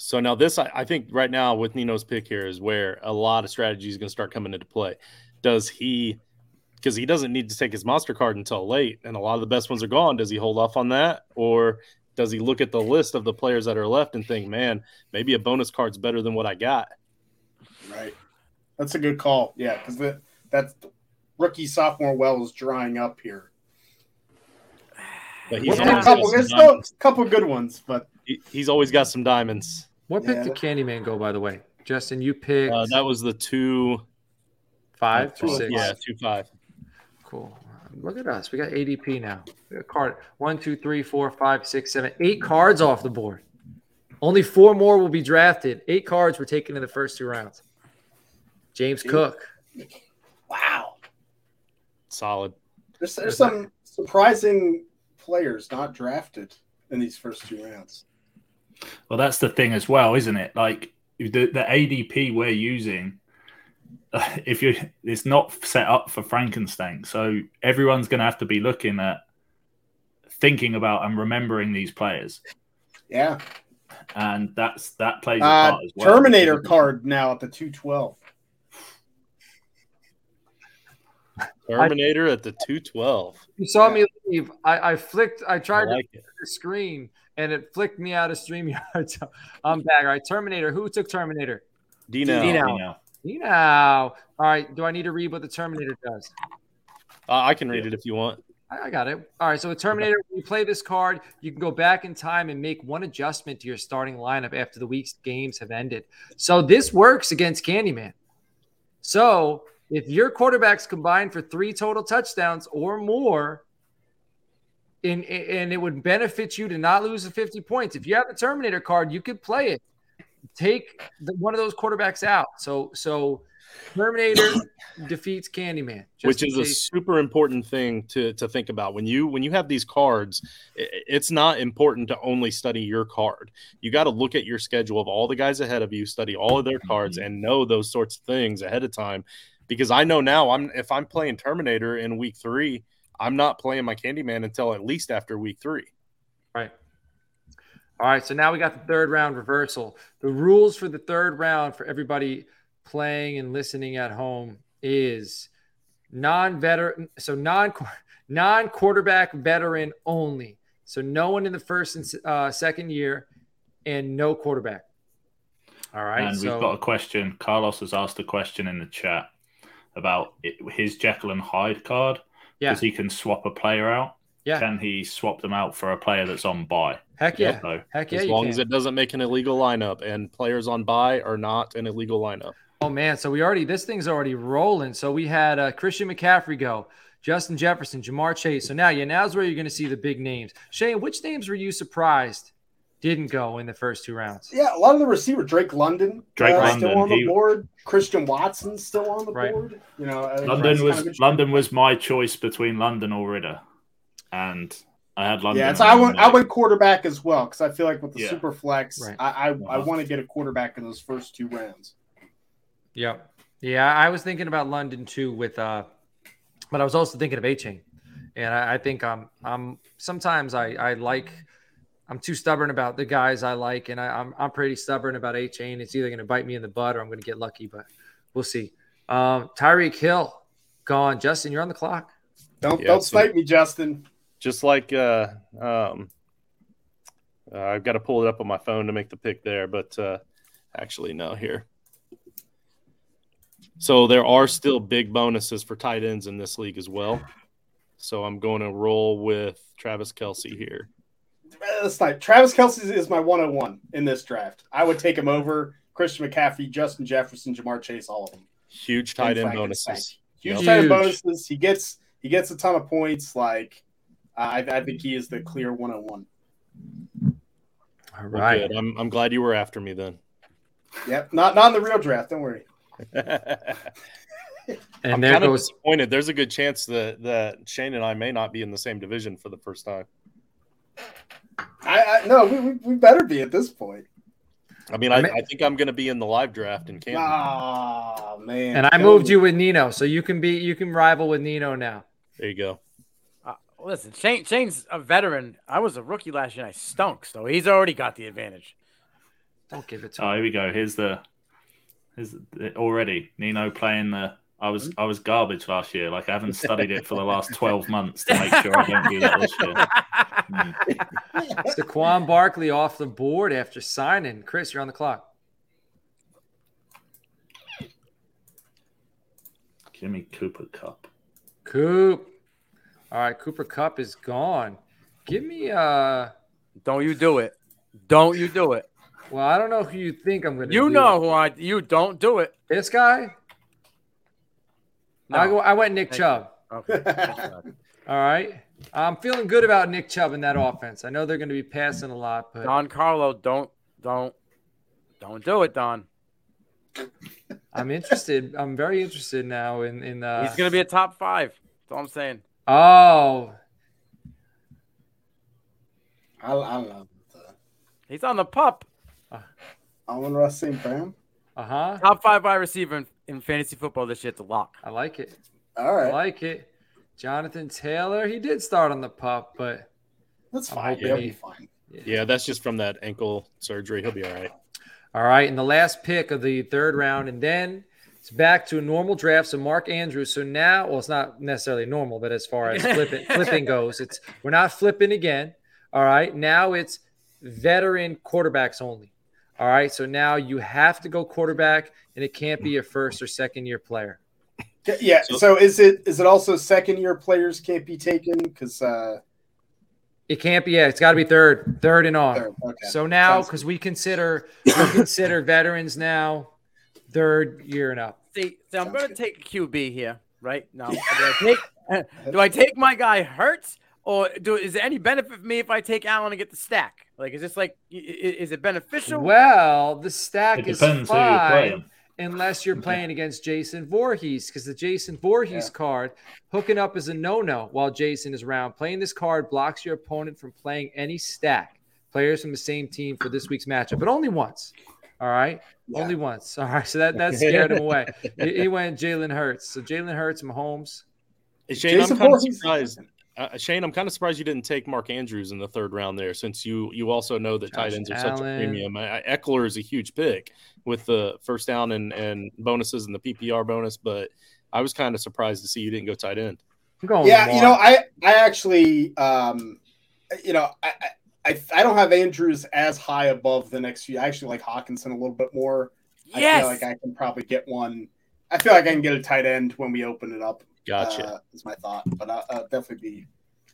So now this, I, I think right now with Nino's pick here is where a lot of strategy is going to start coming into play. Does he, because he doesn't need to take his monster card until late, and a lot of the best ones are gone. Does he hold off on that, or does he look at the list of the players that are left and think, man, maybe a bonus card's better than what I got? Right. That's a good call. Yeah, because that that's rookie sophomore well is drying up here. But he's still a couple, there's still a couple good ones, but He- he's always got some diamonds. What pick Yeah. did Candyman go, by the way? Justin, you picked Uh, that was the two, five two or six. yeah, two five. Cool. Look at us. We got ADP now. We got card one, two, three, four, five, six, seven, eight cards off the board. Only four more will be drafted. Eight cards were taken in the first two rounds. James Eight. Cook. wow. Solid. There's, there's some surprising players not drafted in these first two rounds. Well, that's the thing as well, isn't it? Like the, the ADP we're using, if you it's not set up for Frankenstank, so everyone's going to have to be looking at thinking about and remembering these players, Yeah. and that's that plays a Uh, part as well. Terminator card now at the 212. Terminator at the two twelve. You saw Yeah. me leave. I, I flicked. I I tried to like it. the screen and it flicked me out of StreamYard. So I'm back. All right. Terminator. Who took Terminator? Dino. Dino. Dino. know. All right. Do I need to read what the Terminator does? Uh, I can read it if you want. I I got it. All right. So with Terminator, when you play this card, you can go back in time and make one adjustment to your starting lineup after the week's games have ended. So this works against Candyman. So if your quarterbacks combined for three total touchdowns or more, and, and it would benefit you to not lose the 50 points. If you have the Terminator card, you could play it. Take the, one of those quarterbacks out. So so Terminator defeats Candyman. which is a super important thing to to think about when you when you have these cards it's not important to only study your card you got to look at your schedule of all the guys ahead of you study all of their cards mm-hmm. and know those sorts of things ahead of time because i know now i'm if i'm playing terminator in week three i'm not playing my candyman until at least after week three Right. All right. So now we got the third round reversal. The rules for the third round for everybody playing and listening at home is non-veteran, so non non-quarterback veteran only. So no one in the first and uh, second year, and no quarterback. All right. and so we've got a question. Carlos has asked a question in the chat about his Jekyll and Hyde card yeah, because he can swap a player out. yeah, Can he swap them out for a player that's on bye? heck yeah, So heck yeah. as long can. as it doesn't make an illegal lineup and players on bye are not an illegal lineup Oh man, so we already this thing's already rolling. So we had uh, Christian McCaffrey go, Justin Jefferson, Ja'Marr Chase. So now, yeah, now's where you're going to see the big names. Shane, which names were you surprised didn't go in the first two rounds? Yeah, a lot of the receiver, Drake London, Drake uh, London, still on the he- board. Christian Watson still on the Right. board. You know, uh, London was kind of London was my choice between London or Ritter, and I had London. Yeah, so I went. I went quarterback as well because I feel like with the Yeah. super flex, Right. I I, I Uh-huh. want to get a quarterback in those first two rounds. Yep. Yeah, I was thinking about London too with uh but I was also thinking of Achane. And I, I think I'm I'm sometimes I, I like I'm too stubborn about the guys I like, and I, I'm I'm pretty stubborn about Achane. It's either gonna bite me in the butt or I'm gonna get lucky, but we'll see. Um Tyreek Hill gone. Justin, you're on the clock. Don't Yeah, don't so- snipe me, Justin. just like uh, um, uh, I've got to pull it up on my phone to make the pick there, but uh, actually no here. So there are still big bonuses for tight ends in this league as well. So I'm going to roll with Travis Kelce here. Uh, snipe. Travis Kelce is my 101 in this draft. I would take him over Christian McCaffrey, Justin Jefferson, Ja'Marr Chase, all of them. Huge tight end bonuses. Huge Yep. tight end bonuses. He gets he gets a ton of points. Like I, I think he is the clear 101. All Well, right. I'm, I'm glad you were after me then. Yep, not not in the real draft. Don't worry. And I'm there kind of goes disappointed. There's a good chance that, that Shane and I may not be in the same division for the first time. I, I no, we, we, we better be at this point. I mean, I, I think I'm going to be in the live draft in Canton. Oh man! and I moved you with Nino, so you can be you can rival with Nino now. There you go. Uh, listen, Shane, Shane's a veteran. I was a rookie last year and I stunk, so he's already got the advantage. Don't give it to Oh, him. here we go. Here's the. Here's the, already Nino playing the. I was I was garbage last year. Like I haven't studied it for the last twelve months to make sure I don't do that this year. Mm. Saquon Barkley off the board after signing. Chris, you're on the clock. Jimmy Cooper Kupp. Coop. All right, Cooper Kupp is gone. Give me uh Don't you do it. Don't you do it. well, I don't know who you think I'm gonna You do. know who I you don't do it. this guy? I, No. I went Nick Thank Chubb. Okay. All right. I'm feeling good about Nick Chubb in that offense. I know they're going to be passing a lot, but Don Carlo, don't don't don't do it, Don. I'm interested. I'm very interested now in in uh He's gonna be a top five. That's all I'm saying. Oh, I, I love the He's on the pup. Amon-Ra St. Brown. uh-huh. Top five wide receiver in, in fantasy football this year. It's a lock. I like it. All right. I like it. Jonathan Taylor, he did start on the pup, but that's I'm fine. hoping He'll he- be fine. Yeah, that's just from that ankle surgery. He'll be all right. All right, and the last pick of the third round, and then it's back to a normal draft. So Mark Andrews. So now, well, it's not necessarily normal, but as far as flipping, flipping goes, it's we're not flipping again. All right, now it's veteran quarterbacks only. All right, so now you have to go quarterback, and it can't be a first or second year player. Yeah. So- So is it is it also second year players can't be taken because uh, It can't be. Yeah, it's got to be third, third and on. third, okay. So now, because we consider we consider veterans now third year and up. See, so I'm gonna take a QB here, right? Now, do I take, do I take my guy Hurts, or do is there any benefit for me if I take Allen and get the stack? Like, is this like, i- i- is it beneficial? Well, the stack It is depends who you're fine unless you're playing against Jason Voorhees, because the Jason Voorhees Yeah. card hooking up is a no-no while Jason is around. Playing this card blocks your opponent from playing any stack players from the same team for this week's matchup, but only once. All right, Yeah. only once. All right, so that that scared him away. He, he went Jalen Hurts. So Jalen Hurts, Mahomes. Hey, Shane, Jason I'm kind of Voorhees- surprised. Uh, Shane, I'm kind of surprised you didn't take Mark Andrews in the third round there, since you you also know that tight ends are such a premium. I, I, Ekeler is a huge pick with the first down and, and bonuses and the PPR bonus, but I was kind of surprised to see you didn't go tight end. Going. yeah, you know, I I actually, um, you know, I, I I I don't have Andrews as high above the next few. I actually like Hockenson a little bit more. I feel like I can probably get one. I feel like I can get a tight end when we open it up. Gotcha. Uh, is my thought, but I'll, I'll definitely be.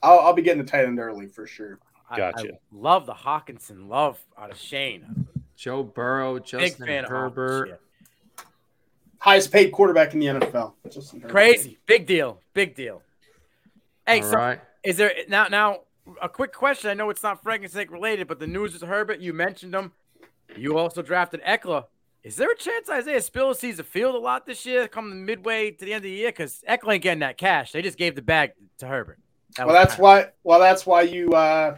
I'll, I'll be getting a tight end early for sure. I- I Gotcha. love the Hockenson love out of Shane. Joe Burrow, Justin fan Herbert. Herbert. Highest paid quarterback in the NFL. Justin Herbert. Crazy, big deal, big deal. Hey, All so right. is there now? Now, a quick question. I know it's not Frankenstank related, but the news is Herbert. You mentioned him. You also drafted Ekeler. Is there a chance Isaiah Spiller sees the field a lot this year, coming midway to the end of the year? Because Ekeler ain't getting that cash. They just gave the bag to Herbert. That Well, that's why. Well, that's why you. uh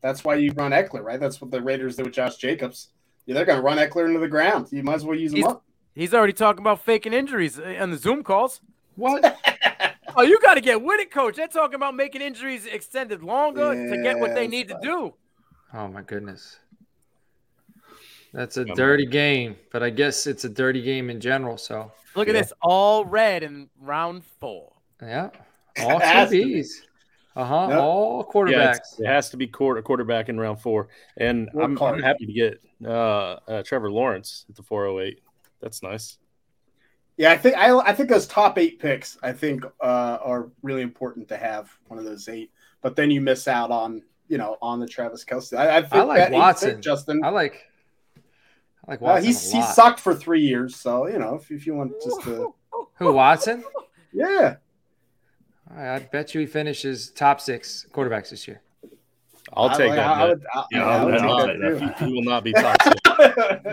That's why you run Ekeler, right? That's what the Raiders did with Josh Jacobs. Yeah, they're going to run Ekeler into the ground. You might as well use him He's- up. He's already talking about faking injuries uh, on the Zoom calls. What? Oh, you got to get with it, coach. They're talking about making injuries extended longer to get what they Yeah, need to do. Oh my goodness. That's a dirty game, but I guess it's a dirty game in general. So Look at Yeah. this, all red in round four. yeah, all Has. QBs. Uh huh. Yep. All quarterbacks. it's- it has to be quarter, quarterback in round four, and I'm, I'm happy to get uh, uh, Trevor Lawrence at the 408. That's nice. Yeah, I think I, I think those top eight picks I think uh, are really important to have one of those eight. But then you miss out on you know on the Travis Kelce. I, I think like that Watson. pick, Justin. I like. I like Uh, he's a he sucked for three years, so you know if, if you want just to Who Watson? yeah. I I bet you he finishes top six quarterbacks this year. I'll I- take like, that. I, I would, I, Yeah, I would I'll take that take He will not be top six.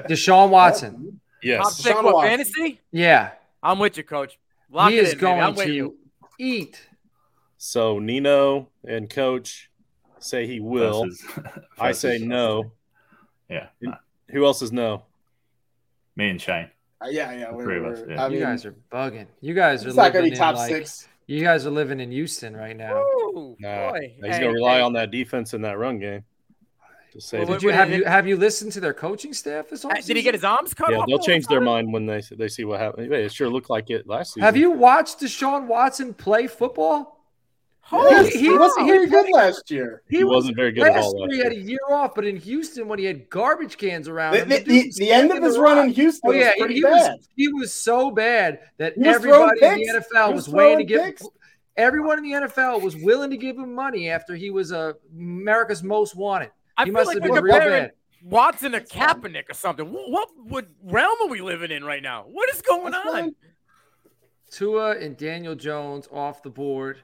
Deshaun Watson. Top six Deshaun what Watson. fantasy? Yeah, I'm with you, coach. Lock he it is in, going to you. eat. So Nino and Coach say he will. Versus- I say no. Yeah, It- Who else is no? me and Shane. Uh, yeah, yeah. We're, Three of us, yeah. I you guys are bugging. You guys are it's not going living to be top in like, six. You guys are living in Houston right now. Ooh, Nah, boy. he's Hey, gonna rely hey, on that defense in that run game. Just say Well. Did you have you have you listened to their coaching staff this offseason? Did he get his arms cut yeah, off? they'll change their mind when they they see what happened. It sure looked like it last season. Have you watched Deshaun Watson play football? Yes, he- he, he- wasn't he very good last year. He wasn't very good at last all last year. He had a year off, but in Houston, when he had garbage cans around The, him, the, the, the end of his run rock. in Houston Oh yeah, was he, bad. was he was so bad that He was throwing everybody in the NFL was, was waiting to give. picks. Everyone in the NFL was willing to give him money after he was uh, America's most wanted. I He feel must like have we're been real bad. Watson to Kaepernick or something. What, what what realm are we living in right now? What is going That's on? fine. Tua and Daniel Jones off the board,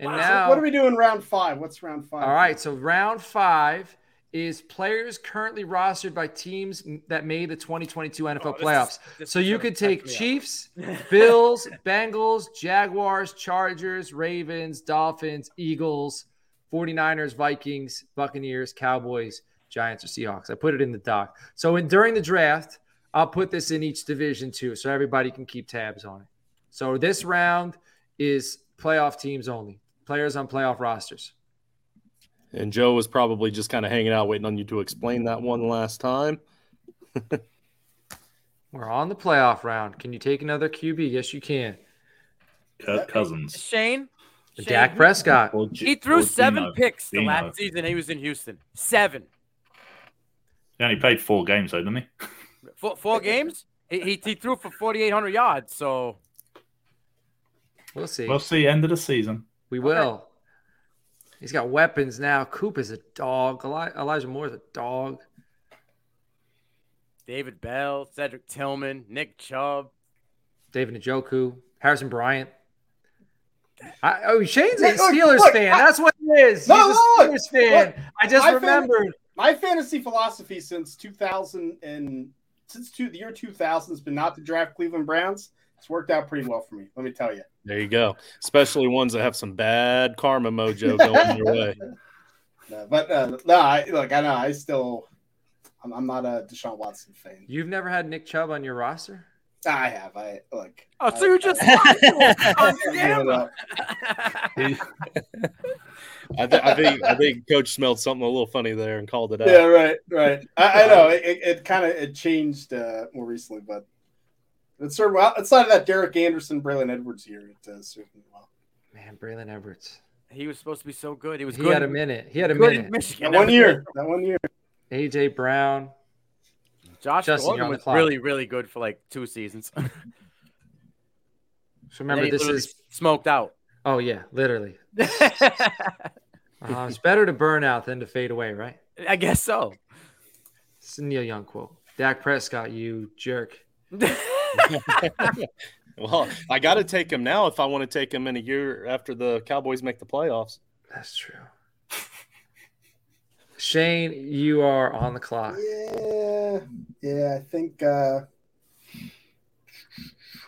and Wow. So now what do we do in round five? What's round five? All right, so round five is players currently rostered by teams that made the 2022 NFL Oh, this is- playoffs. this So you could take catch me up. Chiefs, Bills, Bengals, Jaguars, Chargers, Ravens, Dolphins, Eagles, 49ers, Vikings, Buccaneers, Cowboys, Giants, or Seahawks. I put it in the doc. So in, during the draft, I'll put this in each division too, so everybody can keep tabs on it. So this round is playoff teams only, players on playoff rosters. And Joe was probably just kind of hanging out, waiting on you to explain that one last time. We're on the playoff round. Can you take another QB? Yes, you can. Kirk Cousins. Shane, Shane, Dak Prescott. He threw seven Geno. picks the Geno. last season he was in Houston. Seven. He only played four games, though, didn't he? Four, four games. He, he, he threw for 4,800 yards. So We'll see. We'll see. End of the season. We will. He's got weapons now. Coop is a dog. Eli- Elijah Moore is a dog. David Bell, Cedric Tillman, Nick Chubb. David Njoku, Harrison Bryant. I, oh, Shane's a Look, look, Steelers look, fan. I- That's what he is. No, He's a look, Steelers fan. look. I just My fan- remembered. My fantasy philosophy since 2000 and since two, the year 2000 has been not to draft Cleveland Browns. It's worked out pretty well for me. Let me tell you. There you go. Especially ones that have some bad karma mojo going your way. No, but uh, no, I, look, I know I still, I'm, I'm not a Deshaun Watson fan. You've never had Nick Chubb on your roster? I have. I look. Oh, so you just I- on I- camera. He- I, th- I think I think Coach smelled something a little funny there and called it out. Yeah, right, right. I, I know it, it, it kind of it changed uh, more recently, but it's sort of well outside of that Derek Anderson, Braylon Edwards year, it does served me well. Man, Braylon Edwards. he was supposed to be so good. He was good. He good. had a minute. He had a good minute. Michigan. That one year, that one year. AJ Brown. Josh Justin, Gordon was really, really good for like two seasons. So remember, this is. smoked out. Oh yeah, literally. Uh, it's better to burn out than to fade away, right? I guess so. It's a Neil Young quote. Dak Prescott, you jerk. Well, I got to take him now if I want to take him in a year after the Cowboys make the playoffs. That's true. Shane, you are on the clock. Yeah, yeah. I think. Uh,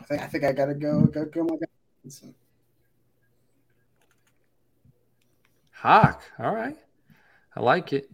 I think I think I gotta go. Go go my guy. Hawk. All right. I like it.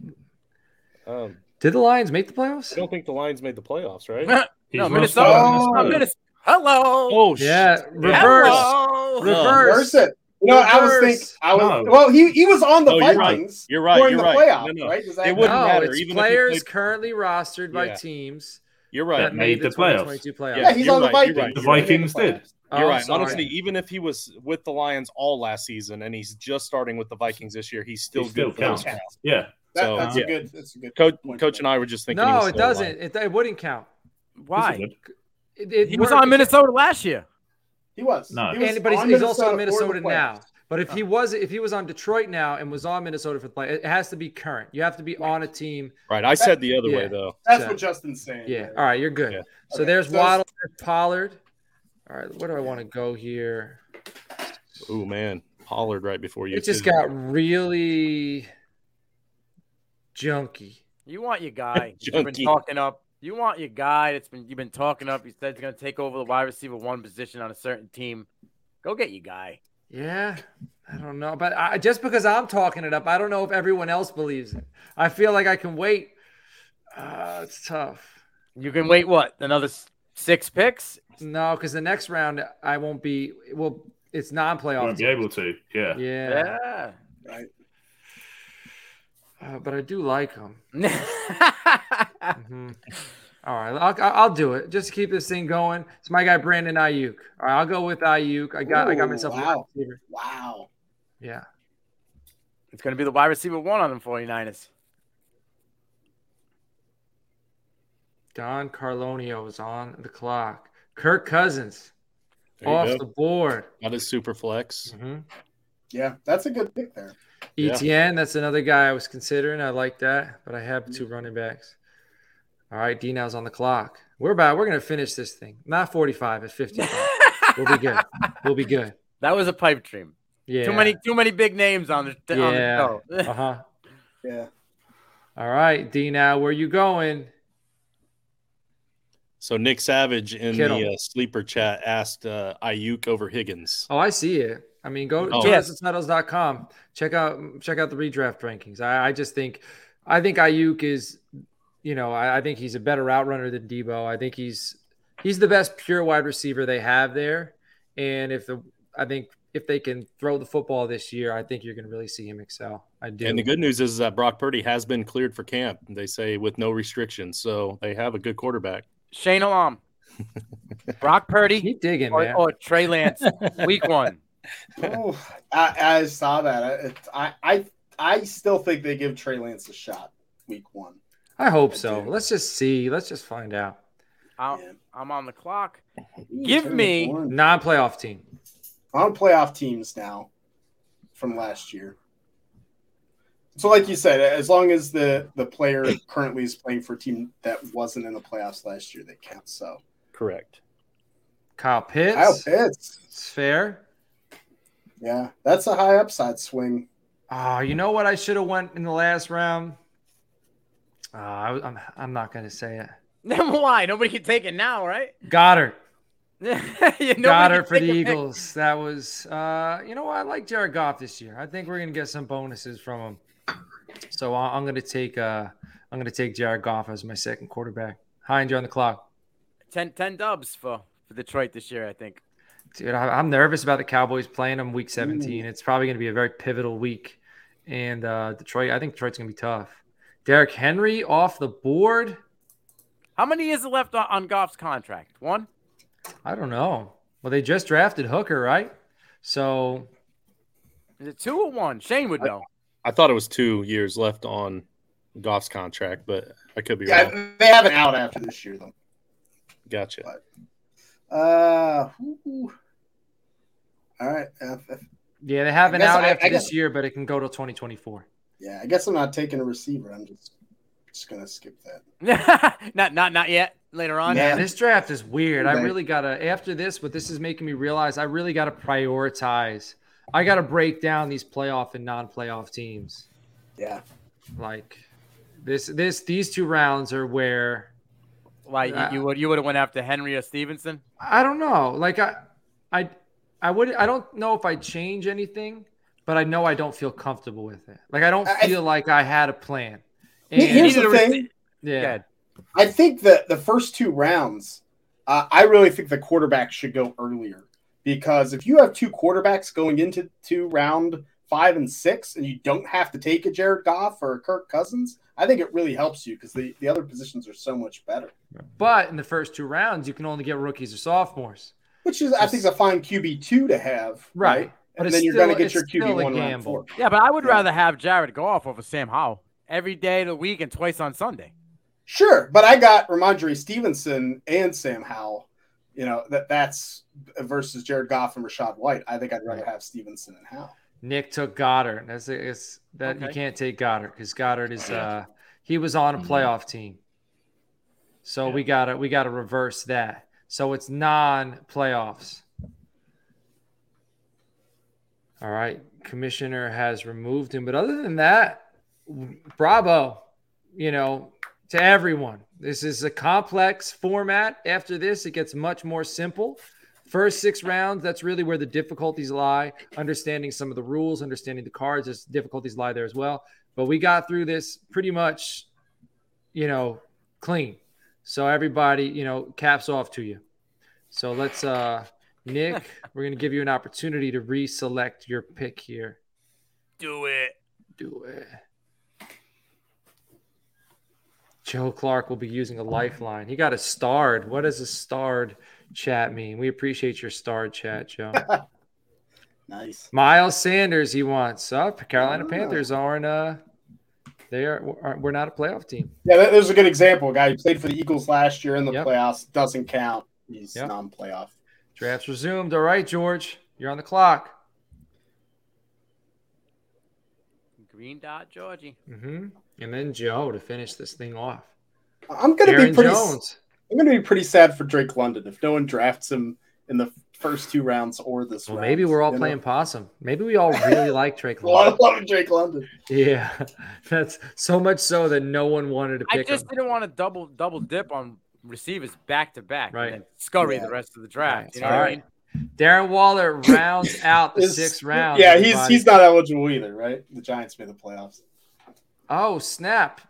Um, Did the Lions make the playoffs? I don't think the Lions made the playoffs, right? He's no, lost Minnesota. Oh. Minnesota. Hello. Oh, Yeah, shit. reverse. Hello. Reverse. Reverse it. You know, I was Reverse. thinking. I was No. well. He he was on the No, you're right. Vikings. You're right, you're the right. playoffs, No, no. right? Does that It wouldn't No, matter, it's even players played- currently rostered by Yeah. teams You're right. That made made the the playoffs. 2022 playoffs. Yeah, he's you're on the right, you're Vikings. right. The Vikings did. Oh, You're right. sorry. Honestly, even if he was with the Lions all last season and he's just starting with the Vikings this year, he's still He good for those counts. counts. Yeah. That, So, that's yeah. a good. That's a good. Coach, point Coach and I were just thinking. he no, was it doesn't. It, it wouldn't count. Why? It, it He was on Minnesota last year. He was. No. He was And, but he's, he's also on Minnesota now. But if he was if he was on Detroit now and was on Minnesota for the play, it has to be current. You have to be on a team. Right. I said the other Yeah. way though. That's So- what Justin's saying. Yeah. All right, you're good. Yeah. So Okay, there's so- Waddle, there's Pollard. All right, where do I want to go here? Oh man, Pollard right before you. It just got really junky. You want your guy. You've been talking up. You want your guy that's been you've been talking up. You said he's gonna take over the wide receiver one position on a certain team. Go get your guy. Yeah, I don't know, but I, just because I'm talking it up, I don't know if everyone else believes it. I feel like I can wait. Uh, it's tough. You can wait what another six picks. No, because the next round I won't be. Well, it's non-playoff. Won't be able to. Yeah. Yeah. Yeah. Right. Uh, but I do like him. Mhm. All right, I'll, I'll do it. Just to keep this thing going. It's my guy Brandon Aiyuk. All right, I'll go with Aiyuk. I got I got myself wow. wide receiver. Wow. Yeah. it's going to be the wide receiver one on the 49ers. Don Carlonio is on the clock. Kirk Cousins off go. the board. Not his super flex. Mhm. Yeah, that's a good pick there. Yeah. ETN, that's another guy I was considering. I like that, but I have two running backs. All right, D now's on the clock. We're about we're gonna finish this thing. Not 45, it's 55. we'll be good. We'll be good. That was a pipe dream. Yeah. Too many, too many big names on the, on Yeah. the show. Uh-huh. Yeah. All right, D now, where you going? So Nick Savage in Kittle. the uh, sleeper chat asked uh, Aiyuk over Higgins. Oh, I see it. I mean, go Oh. to Yes. Check out check out the redraft rankings. I, I just think I think Aiyuk is, you know, I, I think he's a better route runner than Debo. I think he's he's the best pure wide receiver they have there. And if the I think if they can throw the football this year, I think you're going to really see him excel. I do. And the good news is that Brock Purdy has been cleared for camp. They say with no restrictions, so they have a good quarterback. Shane Alam, Brock Purdy, Keep digging, or, man. or Trey Lance, week one. Oh, I, I saw that. I, it- I I I still think they give Trey Lance a shot week one. I hope I so. do. Let's just see. Let's just find out. I'm, Yeah. I'm on the clock. Give me- Non-playoff team. on playoff teams now from last year. So, like you said, as long as the the player currently is playing for a team that wasn't in the playoffs last year, they count. So, Correct. Kyle Pitts. Kyle Pitts, It's fair. Yeah, that's a high upside swing. Oh, you know what? I should have went in the last round. Uh, I, am I'm not gonna say it. Why? Nobody can take it now, right? Goedert, Yeah, nobody Goedert for the take it back. Eagles. That was, uh, you know what? I like Jared Goff this year. I think we're gonna get some bonuses from him. So I- I'm gonna take, uh, I'm gonna take Jared Goff as my second quarterback. Heinz, you're on the clock, 10, 10 dubs for, for Detroit this year, I think. Dude. I, I'm nervous about the Cowboys playing them week 17. It's probably gonna be a very pivotal week, and uh, Detroit. I think Detroit's gonna be tough. Derrick Henry off the board. How many years left on, on Goff's contract? One? I don't know. Well, they just drafted Hooker, right? So Is it two or one? Shane would know. I thought it was two years left on Goff's contract, but I could be wrong. They have an out after this year, though. Gotcha. Uh, ooh. All right. Uh, yeah, they have an out I- after I this guess- year, but it can go to 2024. yeah, I guess I'm not taking a receiver. I'm just just gonna skip that. not not not yet. Later on. Yeah. Man, this draft is weird. I really gotta after this, what this is making me realize, I really gotta prioritize. I gotta break down these playoff and non-playoff teams. Yeah, Like this, this, these two rounds are where Why you, you would you would have went after Henry or Stevenson? I don't know. Like I, I, I would. I don't know if I change anything, but I know I don't feel comfortable with it. Like I don't I- feel like I had a plan. And here's the Neither was- thing. yeah, I think that the first two rounds, uh, I really think the quarterback should go earlier because if you have two quarterbacks going into to round five and six, and you don't have to take a Jared Goff or a Kirk Cousins, I think it really helps you because the, the other positions are so much better. but in the first two rounds, you can only get rookies or sophomores. Which is, I think, is a fine QB two to have, Right. right? But and it's then you're going to get your QB a one round gamble. four. Yeah, but I would Yeah. rather have Jared Goff over Sam Howell every day of the week and twice on Sunday. Sure, but I got Rhamondre Stevenson and Sam Howell. You know that that's versus Jared Goff and Rashad White. I think I'd rather have Stevenson and Howell. Nick took Goedert. That's it's that you can't take Goedert because Goedert is uh he was on a Mm-hmm. playoff team. So we gotta we gotta reverse that. So it's non-playoffs. All right, commissioner has removed him, but other than that, bravo, you know, to everyone. This is a complex format. After this, it gets much more simple. First six rounds, that's really where the difficulties lie. Understanding some of the rules, understanding the cards, there's difficulties lie there as well. But we got through this pretty much, you know, clean. So everybody, you know, caps off to you. So let's uh Nick, we're gonna give you an opportunity to reselect your pick here. Do it. Do it. Joe Clark will be using a lifeline. He got a starred. What does a starred chat mean? We appreciate your starred chat, Joe. Nice. Miles Sanders, he wants. Oh, Carolina Oh. Panthers aren't. Uh, they are. aren't- We're not a playoff team. Yeah, that, there's a good example. A guy who played for the Eagles last year in the Yep. playoffs doesn't count. He's Yep. non-playoff. Drafts resumed. All right, George, you're on the clock. Green dot, Georgie. hmm And then Joe to finish this thing off. I'm gonna Aaron be pretty. Jones. I'm gonna be pretty sad for Drake London if no one drafts him in the first two rounds or this Well, round. maybe we're all you know? playing possum. Maybe we all really like Drake A lot London. of love Drake London. Yeah, that's so much so that no one wanted to I just him. didn't want to double double dip on receivers back to back Right. and then scurry Yeah. the rest of the draft. Right. You know All what I mean? Darren Waller rounds out the sixth round. Yeah, he's everybody. he's not eligible either, right? The Giants made the playoffs. Oh snap!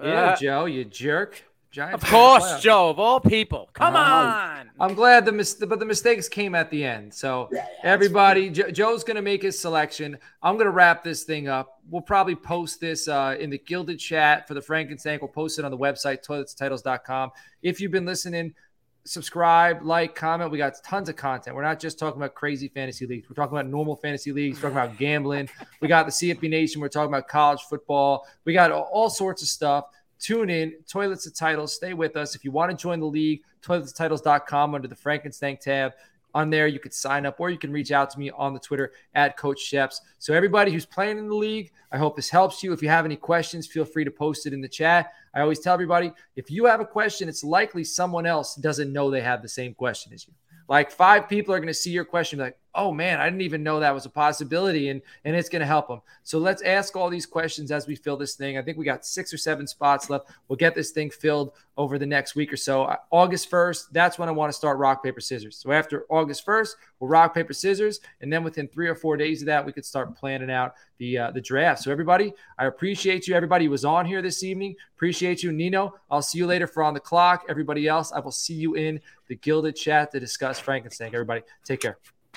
Yeah, Uh, Joe, you jerk. Giants. of course. Joe, of all people. Come Uh-huh. on. I'm glad the mis- but the mistakes came at the end. So Yeah, yeah, everybody, Jo- Joe's going to make his selection. I'm going to wrap this thing up. We'll probably post this uh, in the Guilded chat for the Frankenstank. We'll post it on the website toiletstitles.com. If you've been listening, subscribe, like, comment. We got tons of content. We're not just talking about crazy fantasy leagues. We're talking about normal fantasy leagues. We're talking about gambling. We got the CFP Nation. We're talking about college football. We got all- all sorts of stuff. Tune in, Toilets to Titles. Stay with us. If you want to join the league, toiletstitles.com under the Frankenstank tab. On there, you could sign up or you can reach out to me on the Twitter at Coach Schepps. So, everybody who's playing in the league, I hope this helps you. If you have any questions, feel free to post it in the chat. I always tell everybody if you have a question, it's likely someone else doesn't know they have the same question as you. Like five people are going to see your question, like, "Oh man, I didn't even know that was a possibility," and and it's going to help them. So let's ask all these questions as we fill this thing. I think we got six or seven spots left. We'll get this thing filled over the next week or so. August first, that's when I want to start rock paper scissors. So after August first, we'll rock paper scissors, and then within three or four days of that, we could start planning out the uh, the draft. So everybody, I appreciate you. Everybody who was on here this evening, appreciate you, Nino. I'll see you later for on the clock. Everybody else, I will see you in the Guilded chat to discuss Frankenstank. Everybody, take care.